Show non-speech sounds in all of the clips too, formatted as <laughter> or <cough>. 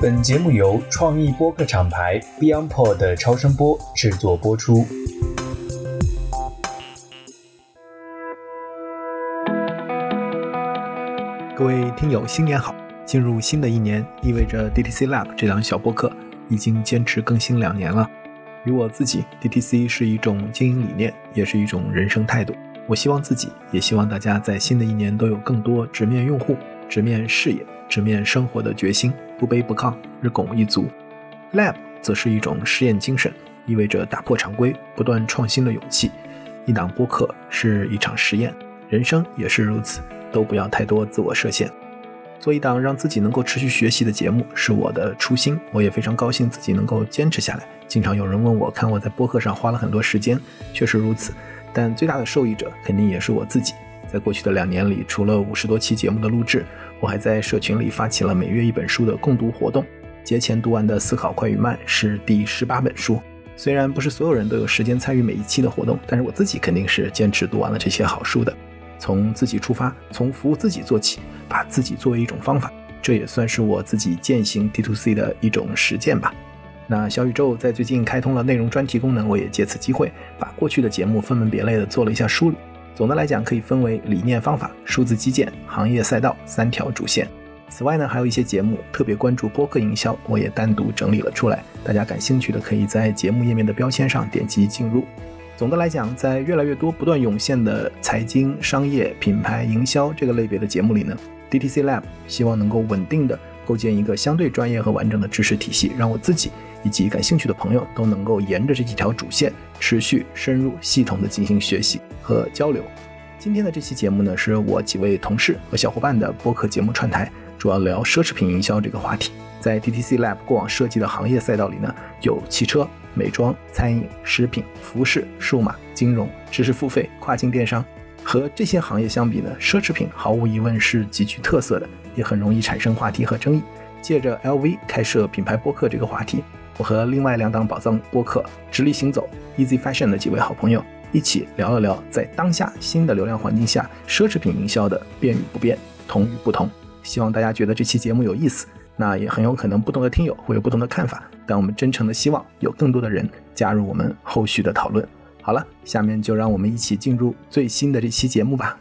本节目由创意播客厂牌 BeyondPod 的超声波制作播出。各位听友，新年好！进入新的一年，意味着 DTC Lab 这档小播客已经坚持更新两年了。于我自己，DTC 是一种经营理念，也是一种人生态度。我希望自己，也希望大家在新的一年都有更多直面用户、直面事业、直面生活的决心，不卑不亢，日拱一卒。Lab 则是一种实验精神，意味着打破常规、不断创新的勇气。一档播客是一场实验，人生也是如此。都不要太多自我设限，做一档让自己能够持续学习的节目是我的初心。我也非常高兴自己能够坚持下来。经常有人问我，看我在播客上花了很多时间，确实如此。但最大的受益者肯定也是我自己。在过去的两年里，除了五十多期节目的录制，我还在社群里发起了每月一本书的共读活动。节前读完的《思考快与慢》是第十八本书。虽然不是所有人都有时间参与每一期的活动，但是我自己肯定是坚持读完了这些好书的。从自己出发，从服务自己做起，把自己作为一种方法，这也算是我自己践行 D to C 的一种实践吧。那小宇宙在最近开通了内容专题功能，我也借此机会把过去的节目分门别类的做了一下梳理。总的来讲，可以分为理念、方法、数字基建、行业赛道三条主线。此外呢，还有一些节目特别关注播客营销，我也单独整理了出来。大家感兴趣的，可以在节目页面的标签上点击进入。总的来讲，在越来越多不断涌现的财经、商业、品牌、营销这个类别的节目里呢，DTC Lab 希望能够稳定的构建一个相对专业和完整的知识体系，让我自己以及感兴趣的朋友都能够沿着这几条主线持续深入系统的进行学习和交流。今天的这期节目呢，是我几位同事和小伙伴的播客节目串台，主要聊奢侈品营销这个话题。在 DTC Lab 过往设计的行业赛道里呢，有汽车。美妆、餐饮、食品、服饰、数码、金融、知识付费、跨境电商，和这些行业相比呢，奢侈品毫无疑问是极具特色的，也很容易产生话题和争议。借着 LV 开设品牌播客这个话题，我和另外两档宝藏播客直立行走、Easy Fashion 的几位好朋友一起聊了聊，在当下新的流量环境下，奢侈品营销的变与不变、同与不同。希望大家觉得这期节目有意思。那也很有可能不同的听友会有不同的看法，但我们真诚的希望有更多的人加入我们后续的讨论。好了，下面就让我们一起进入最新的这期节目吧。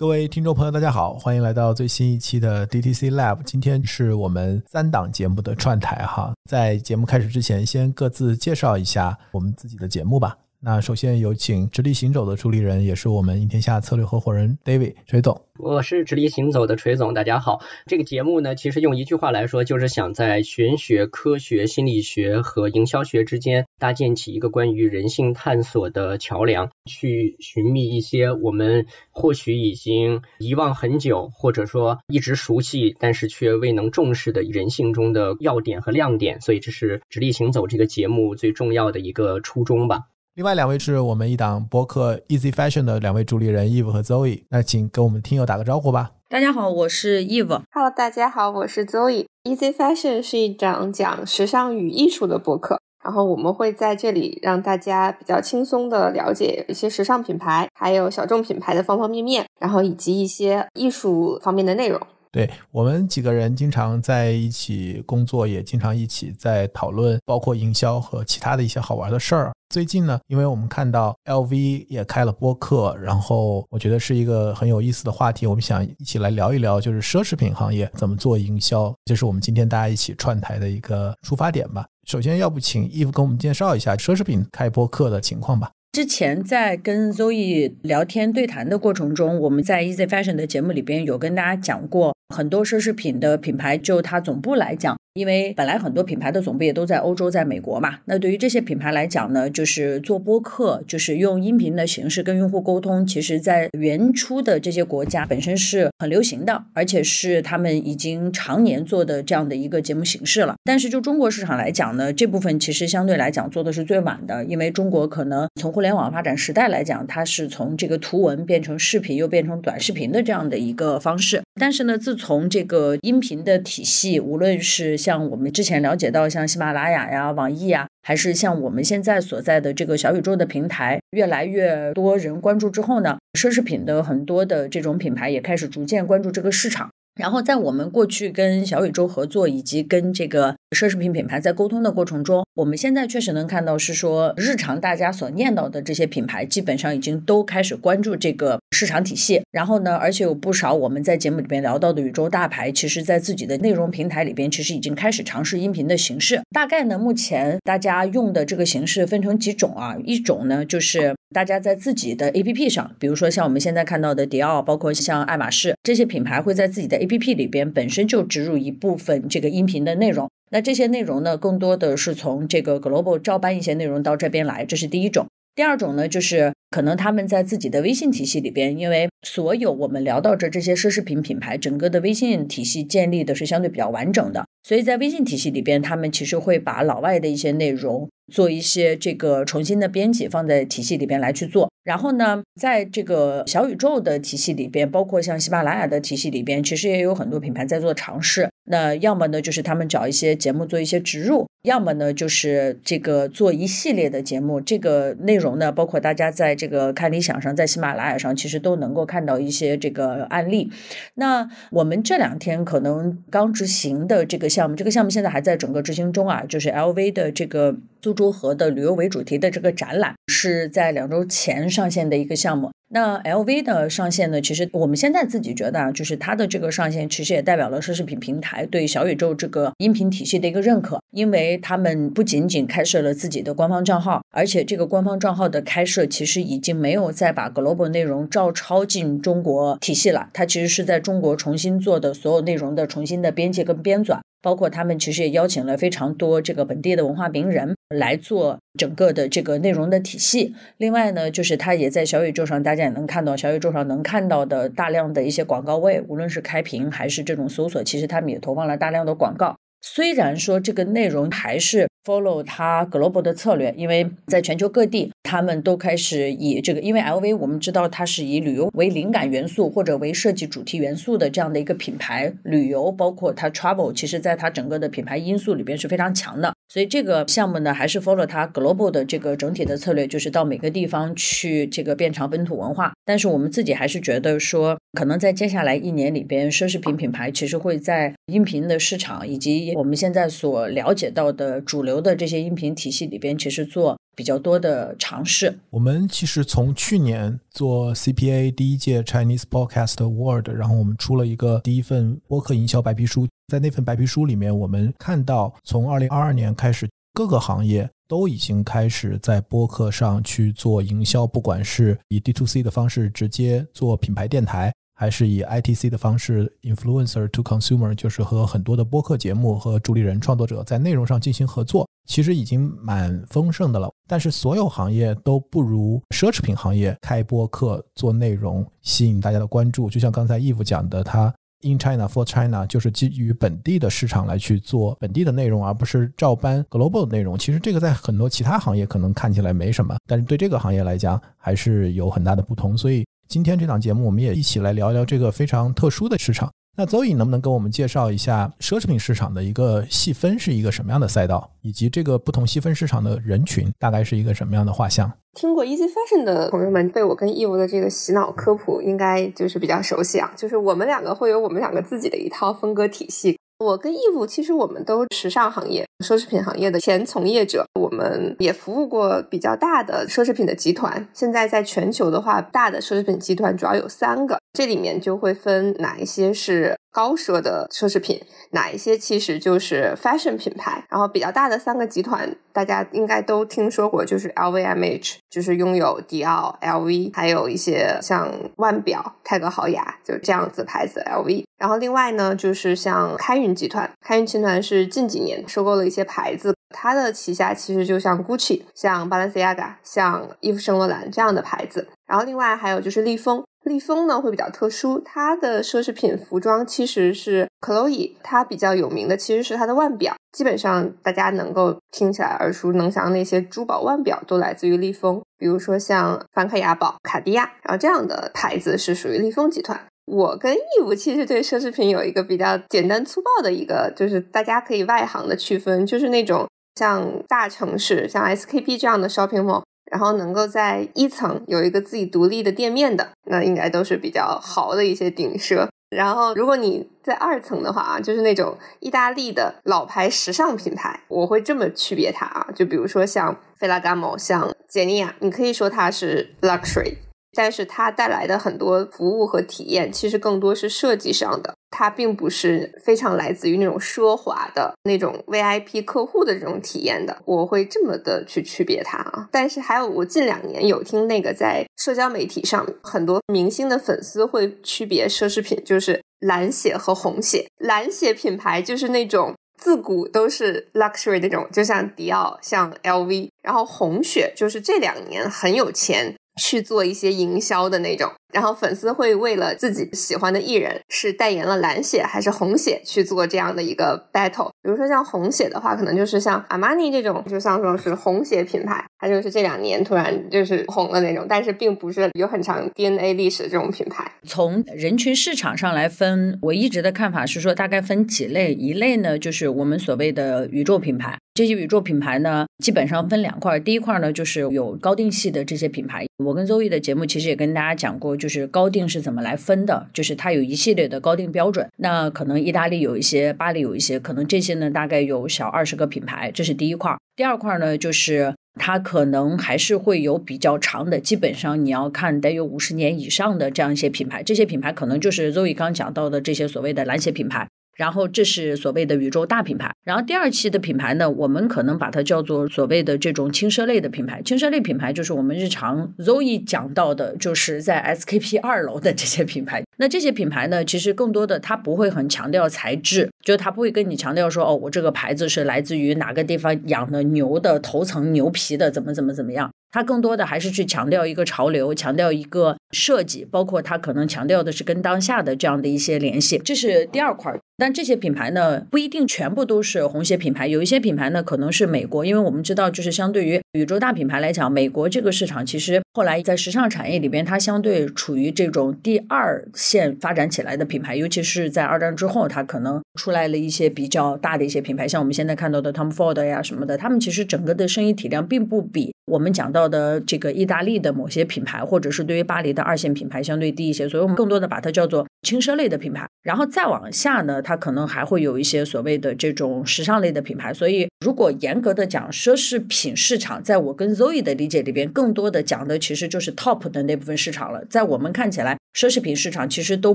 各位听众朋友，大家好，欢迎来到最新一期的 DTC Lab。今天是我们三档节目的串台哈，在节目开始之前，先各自介绍一下我们自己的节目吧。那首先有请直立行走的助理人，也是我们应天下策略合伙人 David 锤总。我是直立行走的锤总，大家好。这个节目呢，其实用一句话来说，就是想在玄学、科学、心理学和营销学之间搭建起一个关于人性探索的桥梁，去寻觅一些我们或许已经遗忘很久，或者说一直熟悉，但是却未能重视的人性中的要点和亮点。所以这是直立行走这个节目最重要的一个初衷吧。另外两位是我们一档播客 Easy Fashion 的两位主理人 Eve 和 Zoe，那请跟我们听友打个招呼吧。大家好，我是 Eve。Hello，大家好，我是 Zoe。Easy Fashion 是一档讲时尚与艺术的播客，然后我们会在这里让大家比较轻松的了解一些时尚品牌，还有小众品牌的方方面面，然后以及一些艺术方面的内容。对我们几个人经常在一起工作，也经常一起在讨论，包括营销和其他的一些好玩的事儿。最近呢，因为我们看到 LV 也开了播客，然后我觉得是一个很有意思的话题，我们想一起来聊一聊，就是奢侈品行业怎么做营销，这是我们今天大家一起串台的一个出发点吧。首先，要不请 Eve 跟我们介绍一下奢侈品开播客的情况吧。之前在跟 Zoe 聊天对谈的过程中，我们在 Easy Fashion 的节目里边有跟大家讲过。很多奢侈品的品牌，就它总部来讲，因为本来很多品牌的总部也都在欧洲、在美国嘛。那对于这些品牌来讲呢，就是做播客，就是用音频的形式跟用户沟通，其实在原初的这些国家本身是很流行的，而且是他们已经常年做的这样的一个节目形式了。但是就中国市场来讲呢，这部分其实相对来讲做的是最晚的，因为中国可能从互联网发展时代来讲，它是从这个图文变成视频，又变成短视频的这样的一个方式。但是呢，自从这个音频的体系，无论是像我们之前了解到像喜马拉雅呀、网易呀，还是像我们现在所在的这个小宇宙的平台，越来越多人关注之后呢，奢侈品的很多的这种品牌也开始逐渐关注这个市场。然后在我们过去跟小宇宙合作，以及跟这个奢侈品品牌在沟通的过程中，我们现在确实能看到是说，日常大家所念叨的这些品牌，基本上已经都开始关注这个市场体系。然后呢，而且有不少我们在节目里边聊到的宇宙大牌，其实在自己的内容平台里边，其实已经开始尝试音频的形式。大概呢，目前大家用的这个形式分成几种啊？一种呢，就是大家在自己的 APP 上，比如说像我们现在看到的迪奥，包括像爱马仕这些品牌，会在自己的 APP 里边本身就植入一部分这个音频的内容。那这些内容呢，更多的是从这个 Global 照搬一些内容到这边来，这是第一种。第二种呢，就是可能他们在自己的微信体系里边，因为所有我们聊到这这些奢侈品品牌，整个的微信体系建立的是相对比较完整的，所以在微信体系里边，他们其实会把老外的一些内容。做一些这个重新的编辑，放在体系里边来去做。然后呢，在这个小宇宙的体系里边，包括像喜马拉雅的体系里边，其实也有很多品牌在做尝试。那要么呢，就是他们找一些节目做一些植入；要么呢，就是这个做一系列的节目。这个内容呢，包括大家在这个看理想上，在喜马拉雅上，其实都能够看到一些这个案例。那我们这两天可能刚执行的这个项目，这个项目现在还在整个执行中啊，就是 LV 的这个。苏州河的旅游为主题的这个展览是在两周前上线的一个项目。那 LV 的上线呢？其实我们现在自己觉得啊，就是它的这个上线，其实也代表了奢侈品平台对小宇宙这个音频体系的一个认可，因为他们不仅仅开设了自己的官方账号，而且这个官方账号的开设，其实已经没有再把 Global 内容照抄进中国体系了，它其实是在中国重新做的所有内容的重新的编辑跟编纂。包括他们其实也邀请了非常多这个本地的文化名人来做整个的这个内容的体系。另外呢，就是他也在小宇宙上，大家也能看到小宇宙上能看到的大量的一些广告位，无论是开屏还是这种搜索，其实他们也投放了大量的广告。虽然说这个内容还是 follow 它 global 的策略，因为在全球各地，他们都开始以这个，因为 LV 我们知道它是以旅游为灵感元素或者为设计主题元素的这样的一个品牌，旅游包括它 travel，其实在它整个的品牌因素里边是非常强的。所以这个项目呢，还是 follow 它 global 的这个整体的策略，就是到每个地方去这个变成本土文化。但是我们自己还是觉得说，可能在接下来一年里边，奢侈品品牌其实会在音频的市场以及我们现在所了解到的主流的这些音频体系里边，其实做比较多的尝试。我们其实从去年做 CPA 第一届 Chinese Podcast Award，然后我们出了一个第一份播客营销白皮书。在那份白皮书里面，我们看到从二零二二年开始，各个行业都已经开始在播客上去做营销，不管是以 D to C 的方式直接做品牌电台。还是以 ITC 的方式，influencer to consumer，就是和很多的播客节目和主理人、创作者在内容上进行合作，其实已经蛮丰盛的了。但是所有行业都不如奢侈品行业开播客做内容，吸引大家的关注。就像刚才 Eve 讲的，他 In China for China，就是基于本地的市场来去做本地的内容，而不是照搬 global 的内容。其实这个在很多其他行业可能看起来没什么，但是对这个行业来讲还是有很大的不同。所以。今天这档节目，我们也一起来聊聊这个非常特殊的市场。那邹颖能不能跟我们介绍一下奢侈品市场的一个细分是一个什么样的赛道，以及这个不同细分市场的人群大概是一个什么样的画像？听过 Easy Fashion 的朋友们，对我跟 Eve 的这个洗脑科普应该就是比较熟悉啊。就是我们两个会有我们两个自己的一套风格体系。我跟义务其实我们都时尚行业、奢侈品行业的前从业者，我们也服务过比较大的奢侈品的集团。现在在全球的话，大的奢侈品集团主要有三个，这里面就会分哪一些是高奢的奢侈品，哪一些其实就是 fashion 品牌。然后比较大的三个集团，大家应该都听说过，就是 LVMH，就是拥有迪奥、LV，还有一些像腕表、泰格豪雅，就这样子牌子 LV。然后另外呢，就是像开云集团，开云集团是近几年收购了一些牌子，它的旗下其实就像 Gucci、像 Balenciaga、像伊夫圣罗兰这样的牌子。然后另外还有就是利丰，利丰呢会比较特殊，它的奢侈品服装其实是 Chloe，它比较有名的其实是它的腕表，基本上大家能够听起来耳熟能详那些珠宝腕表都来自于利丰，比如说像梵克雅宝、卡地亚，然后这样的牌子是属于利丰集团。我跟义务其实对奢侈品有一个比较简单粗暴的一个，就是大家可以外行的区分，就是那种像大城市像 SKP 这样的 shopping mall，然后能够在一层有一个自己独立的店面的，那应该都是比较豪的一些顶奢。然后，如果你在二层的话啊，就是那种意大利的老牌时尚品牌，我会这么区别它啊。就比如说像菲拉伽莫、像杰尼亚，你可以说它是 luxury。但是它带来的很多服务和体验，其实更多是设计上的，它并不是非常来自于那种奢华的那种 VIP 客户的这种体验的。我会这么的去区别它啊。但是还有，我近两年有听那个在社交媒体上，很多明星的粉丝会区别奢侈品，就是蓝血和红血。蓝血品牌就是那种自古都是 luxury 那种，就像迪奥、像 LV，然后红血就是这两年很有钱。去做一些营销的那种。然后粉丝会为了自己喜欢的艺人是代言了蓝血还是红血去做这样的一个 battle。比如说像红血的话，可能就是像阿玛尼这种，就像说是红血品牌，它就是这两年突然就是红的那种，但是并不是有很长 DNA 历史的这种品牌。从人群市场上来分，我一直的看法是说，大概分几类，一类呢就是我们所谓的宇宙品牌，这些宇宙品牌呢基本上分两块，第一块呢就是有高定系的这些品牌，我跟周易的节目其实也跟大家讲过。就是高定是怎么来分的？就是它有一系列的高定标准。那可能意大利有一些，巴黎有一些，可能这些呢大概有小二十个品牌，这是第一块。第二块呢，就是它可能还是会有比较长的，基本上你要看得有五十年以上的这样一些品牌。这些品牌可能就是 Zoe 刚讲到的这些所谓的蓝鞋品牌。然后这是所谓的宇宙大品牌，然后第二期的品牌呢，我们可能把它叫做所谓的这种轻奢类的品牌。轻奢类品牌就是我们日常 Zoe 讲到的，就是在 SKP 二楼的这些品牌。那这些品牌呢，其实更多的它不会很强调材质，就它不会跟你强调说，哦，我这个牌子是来自于哪个地方养的牛的头层牛皮的，怎么怎么怎么样。它更多的还是去强调一个潮流，强调一个设计，包括它可能强调的是跟当下的这样的一些联系，这是第二块。但这些品牌呢，不一定全部都是红鞋品牌，有一些品牌呢可能是美国，因为我们知道，就是相对于宇宙大品牌来讲，美国这个市场其实后来在时尚产业里边，它相对处于这种第二线发展起来的品牌，尤其是在二战之后，它可能出来了一些比较大的一些品牌，像我们现在看到的 Tom Ford 呀什么的，他们其实整个的生意体量并不比我们讲到的这个意大利的某些品牌，或者是对于巴黎的二线品牌相对低一些，所以我们更多的把它叫做轻奢类的品牌。然后再往下呢，它可能还会有一些所谓的这种时尚类的品牌。所以，如果严格的讲，奢侈品市场，在我跟 Zoe 的理解里边，更多的讲的其实就是 top 的那部分市场了。在我们看起来，奢侈品市场其实都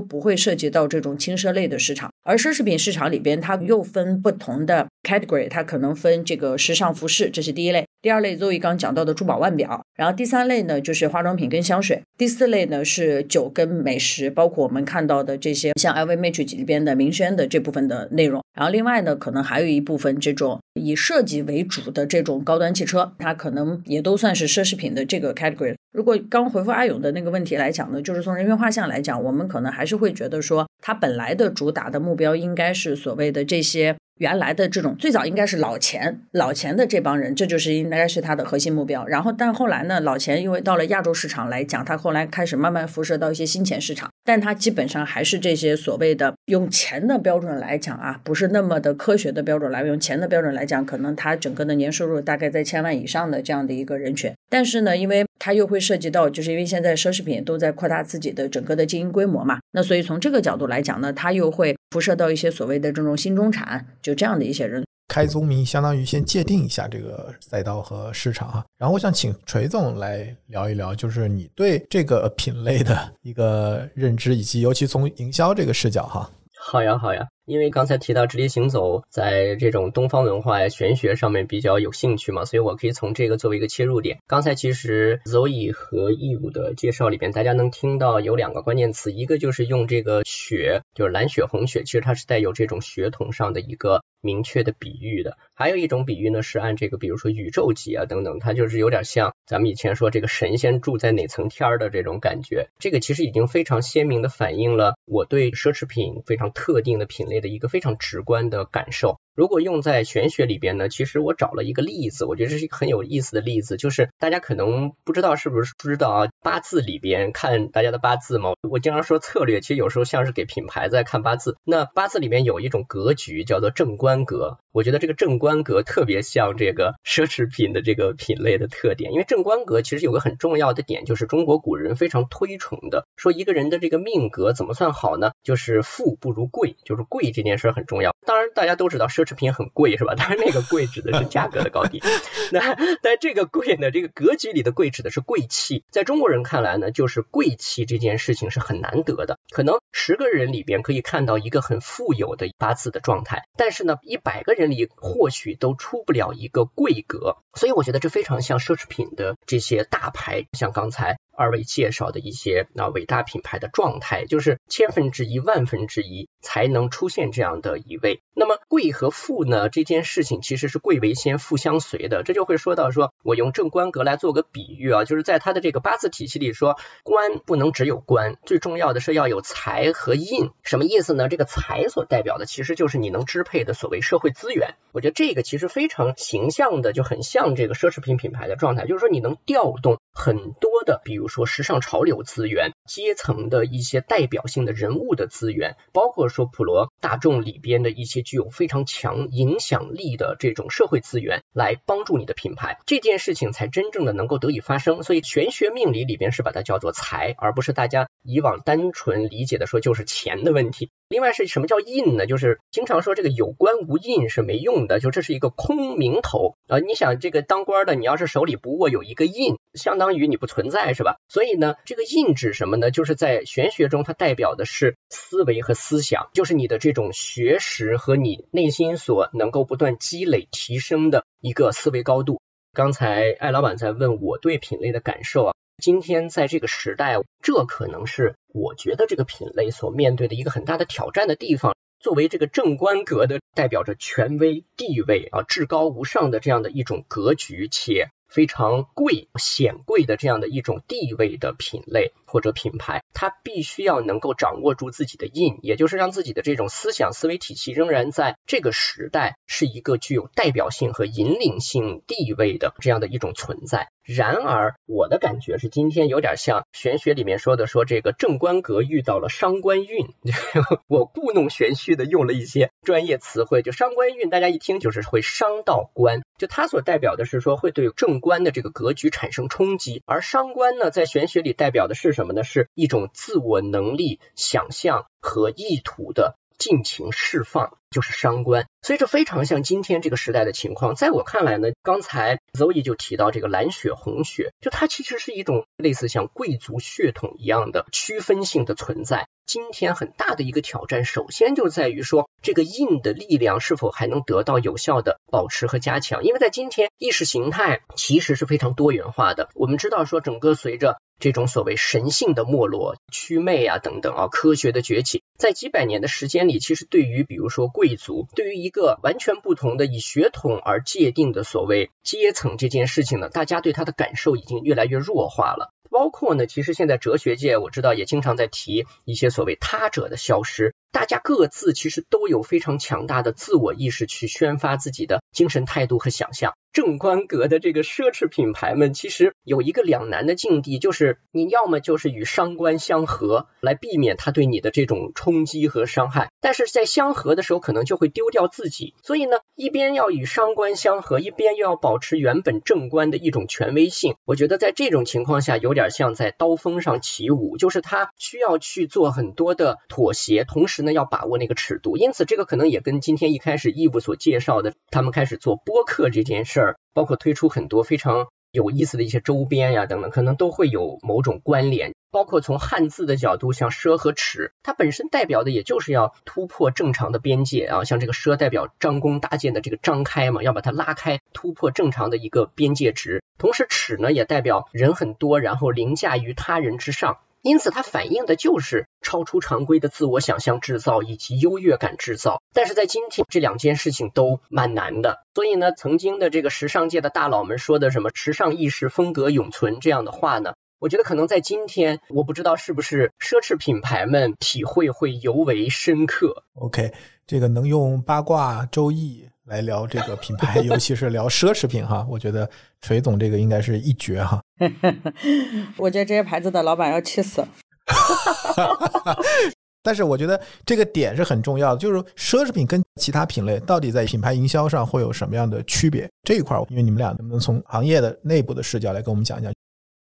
不会涉及到这种轻奢类的市场。而奢侈品市场里边，它又分不同的 category，它可能分这个时尚服饰，这是第一类；第二类，Zoe 刚讲到的珠宝腕表；然后第三类呢，就是化妆品跟香水；第四类呢是酒跟美食，包括我们看到的这些像 LVMH 里边的名轩的这部分的内容。然后另外呢，可能还有一部分这种以设计为主的这种高端汽车，它可能也都算是奢侈品的这个 category。如果刚回复阿勇的那个问题来讲呢，就是从人员画像来讲，我们可能还是会觉得说，它本来的主打的目标应该是所谓的这些。原来的这种最早应该是老钱，老钱的这帮人，这就是应该是他的核心目标。然后，但后来呢，老钱因为到了亚洲市场来讲，他后来开始慢慢辐射到一些新钱市场，但他基本上还是这些所谓的用钱的标准来讲啊，不是那么的科学的标准来用钱的标准来讲，可能他整个的年收入大概在千万以上的这样的一个人群。但是呢，因为它又会涉及到，就是因为现在奢侈品都在扩大自己的整个的经营规模嘛，那所以从这个角度来讲呢，它又会辐射到一些所谓的这种新中产，就这样的一些人。开宗明义，相当于先界定一下这个赛道和市场哈。然后我想请锤总来聊一聊，就是你对这个品类的一个认知，以及尤其从营销这个视角哈。好呀，好呀。因为刚才提到直立行走，在这种东方文化玄学上面比较有兴趣嘛，所以我可以从这个作为一个切入点。刚才其实 Zoe 和义武的介绍里边，大家能听到有两个关键词，一个就是用这个血，就是蓝血红血，其实它是带有这种血统上的一个明确的比喻的。还有一种比喻呢，是按这个，比如说宇宙级啊等等，它就是有点像咱们以前说这个神仙住在哪层天儿的这种感觉。这个其实已经非常鲜明的反映了我对奢侈品非常特定的品类。的一个非常直观的感受。如果用在玄学里边呢，其实我找了一个例子，我觉得这是一个很有意思的例子，就是大家可能不知道是不是不知道啊，八字里边看大家的八字嘛，我经常说策略，其实有时候像是给品牌在看八字。那八字里面有一种格局叫做正官格，我觉得这个正官格特别像这个奢侈品的这个品类的特点，因为正官格其实有个很重要的点，就是中国古人非常推崇的，说一个人的这个命格怎么算好呢？就是富不如贵，就是贵这件事儿很重要。当然大家都知道奢侈品很贵是吧？当然那个贵指的是价格的高低。<laughs> 那但这个贵呢，这个格局里的贵指的是贵气，在中国人看来呢，就是贵气这件事情是很难得的，可能十个人里边可以看到一个很富有的八字的状态，但是呢，一百个人。里或许都出不了一个贵格，所以我觉得这非常像奢侈品的这些大牌，像刚才。二位介绍的一些啊伟大品牌的状态，就是千分之一、万分之一才能出现这样的一位。那么贵和富呢？这件事情其实是贵为先，富相随的。这就会说到，说我用正官格来做个比喻啊，就是在他的这个八字体系里说，官不能只有官，最重要的是要有财和印。什么意思呢？这个财所代表的其实就是你能支配的所谓社会资源。我觉得这个其实非常形象的，就很像这个奢侈品品牌的状态，就是说你能调动很多的，比如。说时尚潮流资源、阶层的一些代表性的人物的资源，包括说普罗大众里边的一些具有非常强影响力的这种社会资源，来帮助你的品牌，这件事情才真正的能够得以发生。所以玄学命理里边是把它叫做财，而不是大家以往单纯理解的说就是钱的问题。另外是什么叫印呢？就是经常说这个有官无印是没用的，就这是一个空名头啊。你想这个当官的，你要是手里不握有一个印，相当于你不存在是吧？所以呢，这个印指什么呢？就是在玄学中，它代表的是思维和思想，就是你的这种学识和你内心所能够不断积累提升的一个思维高度。刚才艾老板在问我对品类的感受啊。今天在这个时代，这可能是我觉得这个品类所面对的一个很大的挑战的地方。作为这个正官格的，代表着权威地位啊，至高无上的这样的一种格局，且非常贵显贵的这样的一种地位的品类或者品牌，它必须要能够掌握住自己的印，也就是让自己的这种思想思维体系仍然在这个时代是一个具有代表性和引领性地位的这样的一种存在。然而，我的感觉是今天有点像玄学里面说的，说这个正官格遇到了伤官运。<laughs> 我故弄玄虚的用了一些专业词汇，就伤官运，大家一听就是会伤到官，就它所代表的是说会对正官的这个格局产生冲击。而伤官呢，在玄学里代表的是什么呢？是一种自我能力、想象和意图的。尽情释放就是伤官，所以这非常像今天这个时代的情况。在我看来呢，刚才 Zoe 就提到这个蓝血红血，就它其实是一种类似像贵族血统一样的区分性的存在。今天很大的一个挑战，首先就在于说这个印的力量是否还能得到有效的保持和加强。因为在今天意识形态其实是非常多元化的。我们知道说整个随着这种所谓神性的没落、祛魅啊等等啊，科学的崛起，在几百年的时间里，其实对于比如说贵族，对于一个完全不同的以血统而界定的所谓阶层这件事情呢，大家对他的感受已经越来越弱化了。包括呢，其实现在哲学界我知道也经常在提一些所谓他者的消失。大家各自其实都有非常强大的自我意识去宣发自己的精神态度和想象。正官格的这个奢侈品牌们其实有一个两难的境地，就是你要么就是与商官相合，来避免他对你的这种冲击和伤害；但是在相合的时候，可能就会丢掉自己。所以呢，一边要与商官相合，一边又要保持原本正官的一种权威性。我觉得在这种情况下，有点像在刀锋上起舞，就是他需要去做很多的妥协，同时。那要把握那个尺度，因此这个可能也跟今天一开始义务所介绍的，他们开始做播客这件事儿，包括推出很多非常有意思的一些周边呀等等，可能都会有某种关联。包括从汉字的角度，像奢和侈，它本身代表的也就是要突破正常的边界啊，像这个奢代表张弓搭箭的这个张开嘛，要把它拉开，突破正常的一个边界值。同时尺呢也代表人很多，然后凌驾于他人之上。因此，它反映的就是超出常规的自我想象制造以及优越感制造。但是在今天，这两件事情都蛮难的。所以呢，曾经的这个时尚界的大佬们说的什么“时尚意识，风格永存”这样的话呢，我觉得可能在今天，我不知道是不是奢侈品牌们体会会尤为深刻。OK，这个能用八卦周易。来聊这个品牌，<laughs> 尤其是聊奢侈品哈，我觉得锤总这个应该是一绝哈。<laughs> 我觉得这些牌子的老板要气死。<laughs> 但是我觉得这个点是很重要的，就是奢侈品跟其他品类到底在品牌营销上会有什么样的区别？这一块，因为你们俩能不能从行业的内部的视角来跟我们讲一讲？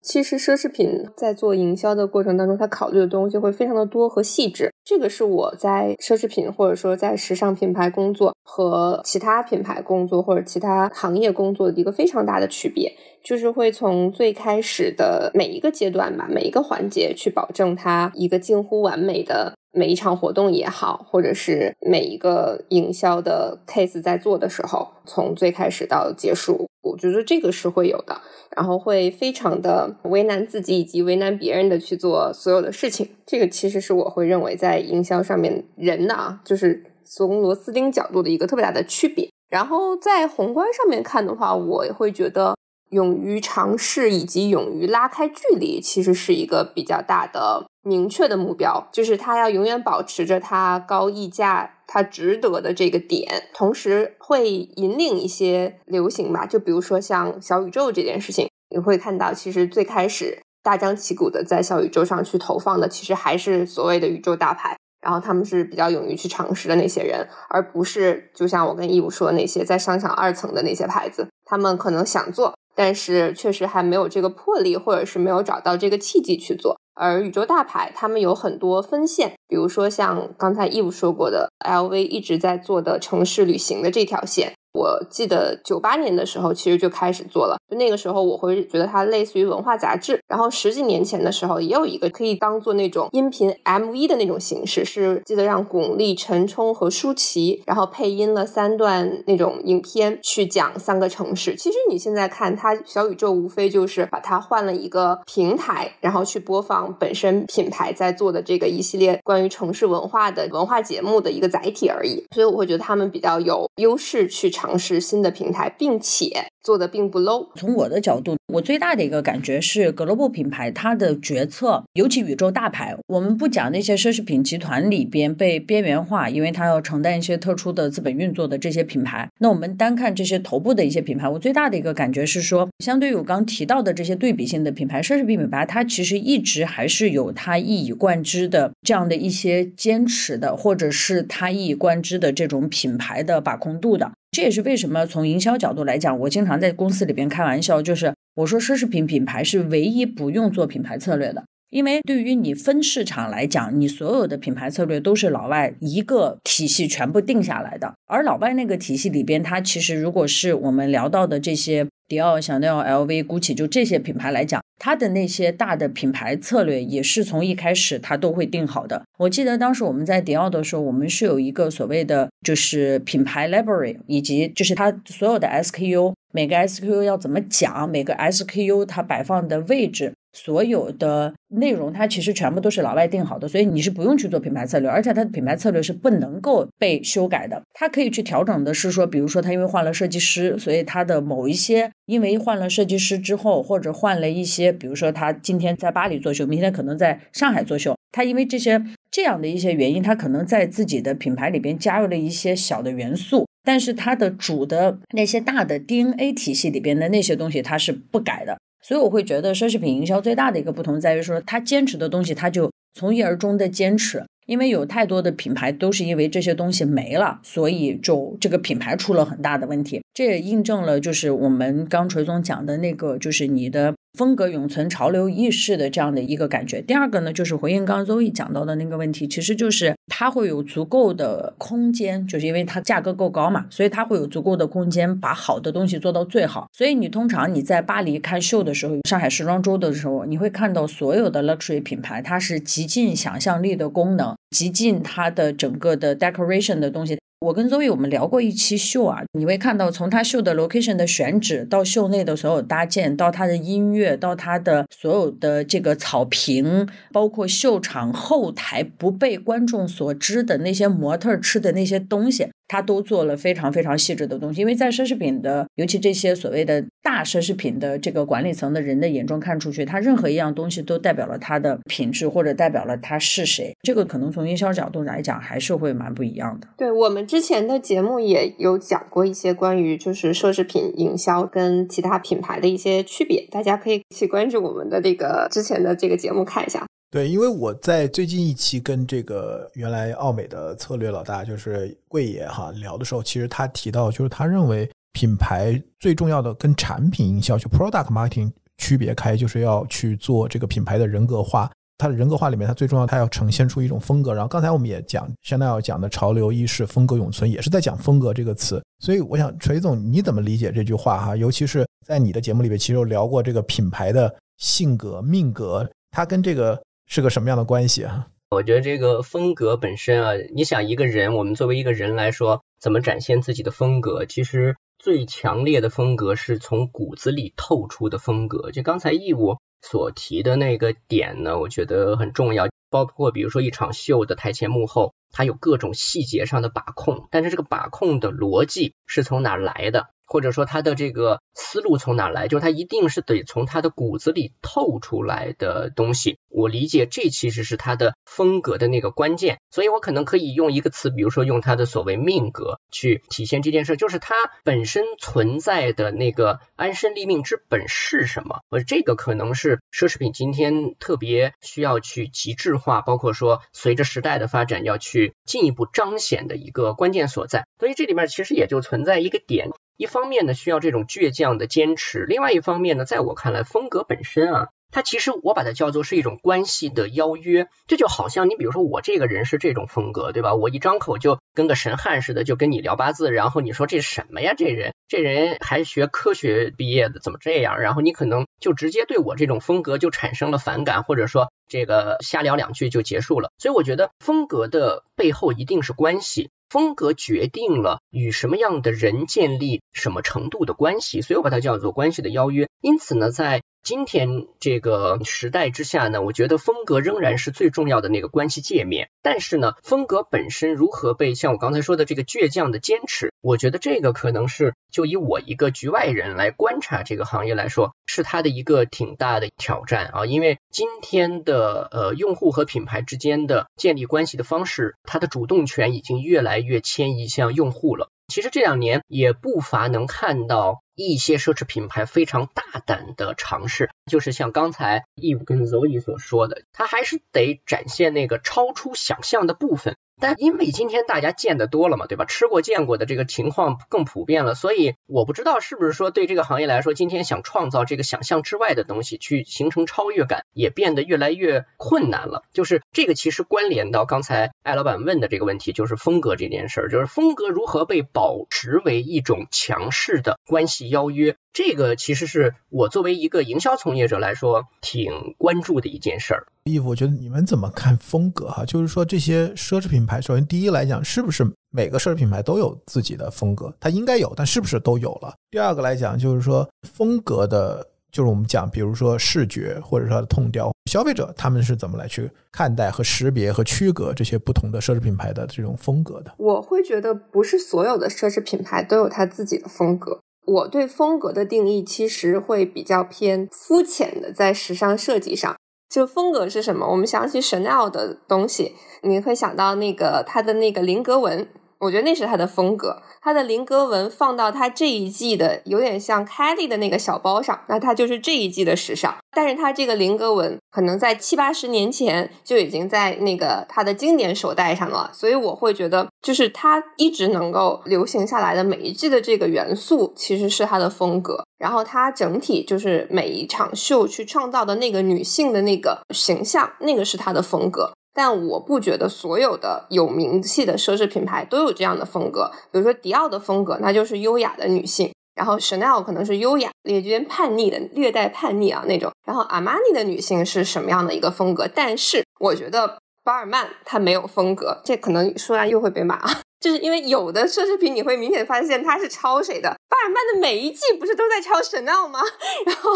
其实奢侈品在做营销的过程当中，它考虑的东西会非常的多和细致。这个是我在奢侈品或者说在时尚品牌工作和其他品牌工作或者其他行业工作的一个非常大的区别，就是会从最开始的每一个阶段吧，每一个环节去保证它一个近乎完美的。每一场活动也好，或者是每一个营销的 case 在做的时候，从最开始到结束，我觉得这个是会有的，然后会非常的为难自己以及为难别人的去做所有的事情。这个其实是我会认为在营销上面人呢，就是从螺丝钉角度的一个特别大的区别。然后在宏观上面看的话，我会觉得。勇于尝试以及勇于拉开距离，其实是一个比较大的明确的目标，就是他要永远保持着他高溢价、他值得的这个点，同时会引领一些流行吧。就比如说像小宇宙这件事情，你会看到，其实最开始大张旗鼓的在小宇宙上去投放的，其实还是所谓的宇宙大牌，然后他们是比较勇于去尝试的那些人，而不是就像我跟义务说的那些在商场二层的那些牌子，他们可能想做。但是确实还没有这个魄力，或者是没有找到这个契机去做。而宇宙大牌他们有很多分线，比如说像刚才 Eve 说过的，LV 一直在做的城市旅行的这条线。我记得九八年的时候，其实就开始做了。就那个时候，我会觉得它类似于文化杂志。然后十几年前的时候，也有一个可以当做那种音频 MV 的那种形式，是记得让巩俐、陈冲和舒淇，然后配音了三段那种影片，去讲三个城市。其实你现在看它小宇宙，无非就是把它换了一个平台，然后去播放本身品牌在做的这个一系列关于城市文化的文化节目的一个载体而已。所以我会觉得他们比较有优势去尝。尝试新的平台，并且做的并不 low。从我的角度，我最大的一个感觉是，global 品牌它的决策，尤其宇宙大牌，我们不讲那些奢侈品集团里边被边缘化，因为它要承担一些特殊的资本运作的这些品牌。那我们单看这些头部的一些品牌，我最大的一个感觉是说，相对于我刚提到的这些对比性的品牌，奢侈品品牌它其实一直还是有它一以贯之的这样的一些坚持的，或者是它一以贯之的这种品牌的把控度的。这也是为什么从营销角度来讲，我经常在公司里边开玩笑，就是我说奢侈品品牌是唯一不用做品牌策略的，因为对于你分市场来讲，你所有的品牌策略都是老外一个体系全部定下来的，而老外那个体系里边，它其实如果是我们聊到的这些。迪奥、香奈儿、LV、GUCCI，就这些品牌来讲，它的那些大的品牌策略也是从一开始它都会定好的。我记得当时我们在迪奥的时候，我们是有一个所谓的就是品牌 library，以及就是它所有的 SKU，每个 SKU 要怎么讲，每个 SKU 它摆放的位置。所有的内容，它其实全部都是老外定好的，所以你是不用去做品牌策略，而且它的品牌策略是不能够被修改的。它可以去调整的是说，比如说它因为换了设计师，所以它的某一些因为换了设计师之后，或者换了一些，比如说他今天在巴黎做秀，明天可能在上海做秀，他因为这些这样的一些原因，他可能在自己的品牌里边加入了一些小的元素，但是它的主的那些大的 DNA 体系里边的那些东西，它是不改的。所以我会觉得奢侈品营销最大的一个不同在于说，他坚持的东西，他就从一而终的坚持。因为有太多的品牌都是因为这些东西没了，所以就这个品牌出了很大的问题。这也印证了就是我们刚锤总讲的那个，就是你的。风格永存、潮流意识的这样的一个感觉。第二个呢，就是回应刚刚 Zoe 讲到的那个问题，其实就是它会有足够的空间，就是因为它价格够高嘛，所以它会有足够的空间把好的东西做到最好。所以你通常你在巴黎看秀的时候，上海时装周的时候，你会看到所有的 luxury 品牌，它是极尽想象力的功能，极尽它的整个的 decoration 的东西。我跟周易我们聊过一期秀啊，你会看到从他秀的 location 的选址到秀内的所有搭建，到他的音乐，到他的所有的这个草坪，包括秀场后台不被观众所知的那些模特吃的那些东西。他都做了非常非常细致的东西，因为在奢侈品的，尤其这些所谓的大奢侈品的这个管理层的人的眼中看出去，他任何一样东西都代表了它的品质，或者代表了他是谁。这个可能从营销角度来讲，还是会蛮不一样的。对我们之前的节目也有讲过一些关于就是奢侈品营销跟其他品牌的一些区别，大家可以去关注我们的这个之前的这个节目看一下。对，因为我在最近一期跟这个原来奥美的策略老大就是贵爷哈聊的时候，其实他提到，就是他认为品牌最重要的跟产品营销就 product marketing 区别开，就是要去做这个品牌的人格化。它的人格化里面，它最重要，它要呈现出一种风格。然后刚才我们也讲，香奈儿讲的潮流意识，风格永存，也是在讲风格这个词。所以我想，锤总你怎么理解这句话哈？尤其是在你的节目里面，其实有聊过这个品牌的性格命格，它跟这个。是个什么样的关系啊？我觉得这个风格本身啊，你想一个人，我们作为一个人来说，怎么展现自己的风格？其实最强烈的风格是从骨子里透出的风格。就刚才义务所提的那个点呢，我觉得很重要。包括比如说一场秀的台前幕后，它有各种细节上的把控，但是这个把控的逻辑是从哪来的？或者说他的这个思路从哪来？就是他一定是得从他的骨子里透出来的东西。我理解这其实是他的风格的那个关键。所以我可能可以用一个词，比如说用他的所谓命格去体现这件事，就是他本身存在的那个安身立命之本是什么？而这个可能是奢侈品今天特别需要去极致化，包括说随着时代的发展要去进一步彰显的一个关键所在。所以这里面其实也就存在一个点。一方面呢，需要这种倔强的坚持；另外一方面呢，在我看来，风格本身啊，它其实我把它叫做是一种关系的邀约。这就好像你比如说我这个人是这种风格，对吧？我一张口就跟个神汉似的，就跟你聊八字，然后你说这什么呀？这人这人还学科学毕业的，怎么这样？然后你可能就直接对我这种风格就产生了反感，或者说这个瞎聊两句就结束了。所以我觉得风格的背后一定是关系。风格决定了与什么样的人建立什么程度的关系，所以我把它叫做关系的邀约。因此呢，在今天这个时代之下呢，我觉得风格仍然是最重要的那个关系界面。但是呢，风格本身如何被像我刚才说的这个倔强的坚持，我觉得这个可能是就以我一个局外人来观察这个行业来说，是它的一个挺大的挑战啊。因为今天的呃用户和品牌之间的建立关系的方式，它的主动权已经越来越迁移向用户了。其实这两年也不乏能看到。一些奢侈品牌非常大胆的尝试，就是像刚才 Eve 跟 Zoe 所说的，它还是得展现那个超出想象的部分。但因为今天大家见得多了嘛，对吧？吃过见过的这个情况更普遍了，所以我不知道是不是说对这个行业来说，今天想创造这个想象之外的东西，去形成超越感，也变得越来越困难了。就是这个其实关联到刚才艾老板问的这个问题，就是风格这件事儿，就是风格如何被保持为一种强势的关系邀约。这个其实是我作为一个营销从业者来说，挺关注的一件事儿。衣服，我觉得你们怎么看风格哈？就是说这些奢侈品牌，首先第一来讲，是不是每个奢侈品牌都有自己的风格？它应该有，但是不是都有了？第二个来讲，就是说风格的，就是我们讲，比如说视觉或者说痛调，消费者他们是怎么来去看待和识别和区隔这些不同的奢侈品牌的这种风格的？我会觉得不是所有的奢侈品牌都有它自己的风格。我对风格的定义其实会比较偏肤浅的，在时尚设计上，就风格是什么？我们想起 Chanel 的东西，你会想到那个它的那个菱格纹。我觉得那是他的风格，他的菱格纹放到他这一季的有点像 Kelly 的那个小包上，那他就是这一季的时尚。但是他这个菱格纹可能在七八十年前就已经在那个他的经典手袋上了，所以我会觉得，就是他一直能够流行下来的每一季的这个元素，其实是他的风格。然后他整体就是每一场秀去创造的那个女性的那个形象，那个是他的风格。但我不觉得所有的有名气的奢侈品牌都有这样的风格。比如说迪奥的风格，那就是优雅的女性；然后 Chanel 可能是优雅、有点叛逆的，略带叛逆啊那种。然后阿玛尼的女性是什么样的一个风格？但是我觉得巴尔曼她没有风格，这可能说完又会被骂。就是因为有的奢侈品你会明显发现它是抄谁的，巴尔曼的每一季不是都在抄 Chanel 吗？<laughs> 然后，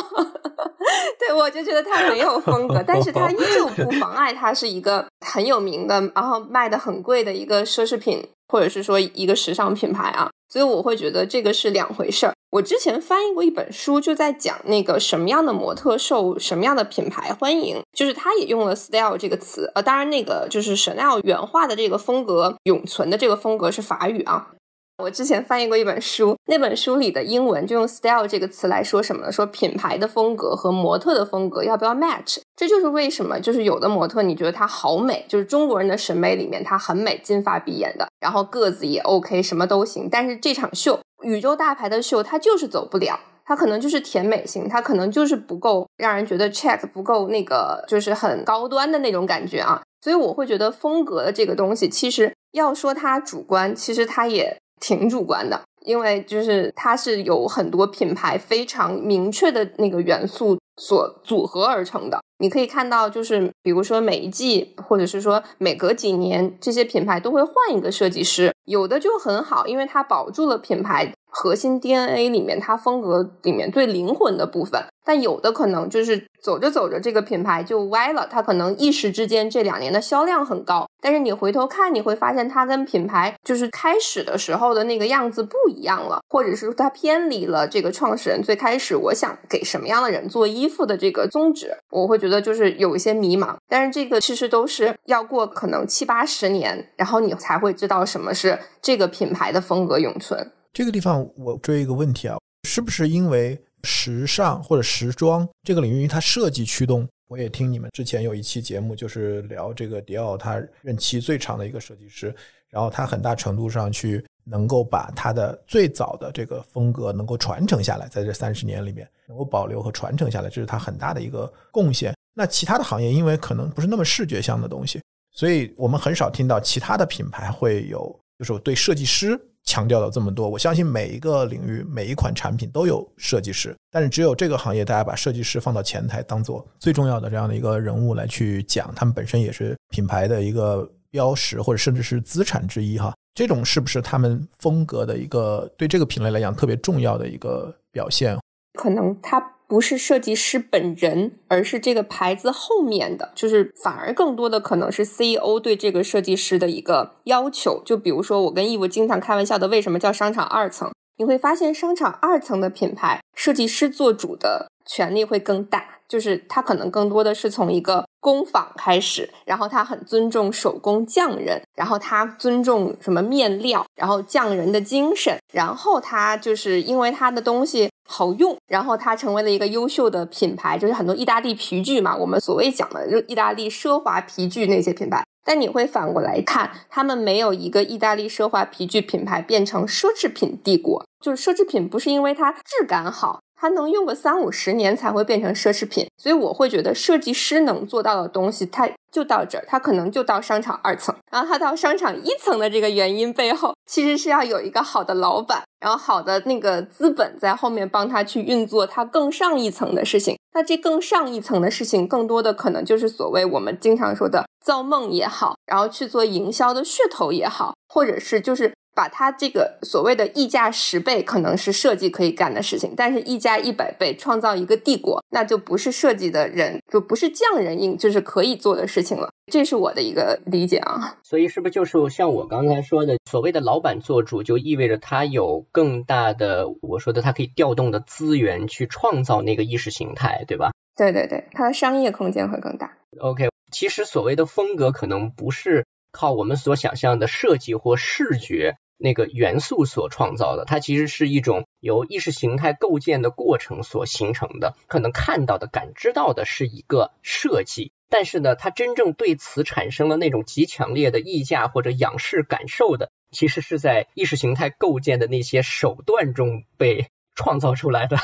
<laughs> 对我就觉得它没有风格，但是它依旧不妨碍它是一个很有名的，然后卖的很贵的一个奢侈品，或者是说一个时尚品牌啊。所以我会觉得这个是两回事儿。我之前翻译过一本书，就在讲那个什么样的模特受什么样的品牌欢迎，就是他也用了 style 这个词。呃，当然那个就是 Chanel 原画的这个风格永存的这个风格是法语啊。我之前翻译过一本书，那本书里的英文就用 style 这个词来说什么呢？说品牌的风格和模特的风格要不要 match？这就是为什么，就是有的模特你觉得她好美，就是中国人的审美里面她很美，金发碧眼的，然后个子也 OK，什么都行。但是这场秀，宇宙大牌的秀，她就是走不了，她可能就是甜美型，她可能就是不够让人觉得 check，不够那个就是很高端的那种感觉啊。所以我会觉得风格的这个东西，其实要说它主观，其实它也。挺主观的，因为就是它是有很多品牌非常明确的那个元素所组合而成的。你可以看到，就是比如说每一季，或者是说每隔几年，这些品牌都会换一个设计师，有的就很好，因为它保住了品牌核心 DNA 里面它风格里面最灵魂的部分。但有的可能就是走着走着，这个品牌就歪了。它可能一时之间这两年的销量很高，但是你回头看，你会发现它跟品牌就是开始的时候的那个样子不一样了，或者是它偏离了这个创始人最开始我想给什么样的人做衣服的这个宗旨。我会觉得就是有一些迷茫。但是这个其实都是要过可能七八十年，然后你才会知道什么是这个品牌的风格永存。这个地方我追一个问题啊，是不是因为？时尚或者时装这个领域，它设计驱动。我也听你们之前有一期节目，就是聊这个迪奥，他任期最长的一个设计师，然后他很大程度上去能够把他的最早的这个风格能够传承下来，在这三十年里面能够保留和传承下来，这是他很大的一个贡献。那其他的行业，因为可能不是那么视觉向的东西，所以我们很少听到其他的品牌会有，就是对设计师。强调了这么多，我相信每一个领域、每一款产品都有设计师，但是只有这个行业，大家把设计师放到前台，当做最重要的这样的一个人物来去讲，他们本身也是品牌的一个标识，或者甚至是资产之一哈。这种是不是他们风格的一个对这个品类来讲特别重要的一个表现？可能他。不是设计师本人，而是这个牌子后面的，就是反而更多的可能是 CEO 对这个设计师的一个要求。就比如说，我跟义务经常开玩笑的，为什么叫商场二层？你会发现，商场二层的品牌设计师做主的权利会更大。就是他可能更多的是从一个工坊开始，然后他很尊重手工匠人，然后他尊重什么面料，然后匠人的精神，然后他就是因为他的东西好用，然后它成为了一个优秀的品牌，就是很多意大利皮具嘛，我们所谓讲的就意大利奢华皮具那些品牌，但你会反过来看，他们没有一个意大利奢华皮具品牌变成奢侈品帝国，就是奢侈品不是因为它质感好。它能用个三五十年才会变成奢侈品，所以我会觉得设计师能做到的东西，它就到这儿，它可能就到商场二层。然后它到商场一层的这个原因背后，其实是要有一个好的老板，然后好的那个资本在后面帮他去运作他更上一层的事情。那这更上一层的事情，更多的可能就是所谓我们经常说的造梦也好，然后去做营销的噱头也好，或者是就是。把它这个所谓的溢价十倍，可能是设计可以干的事情，但是溢价一百倍，创造一个帝国，那就不是设计的人，就不是匠人应就是可以做的事情了。这是我的一个理解啊。所以是不是就是像我刚才说的，所谓的老板做主，就意味着他有更大的，我说的他可以调动的资源去创造那个意识形态，对吧？对对对，它的商业空间会更大。OK，其实所谓的风格，可能不是靠我们所想象的设计或视觉。那个元素所创造的，它其实是一种由意识形态构建的过程所形成的。可能看到的、感知到的是一个设计，但是呢，它真正对此产生了那种极强烈的溢价或者仰视感受的，其实是在意识形态构建的那些手段中被创造出来的。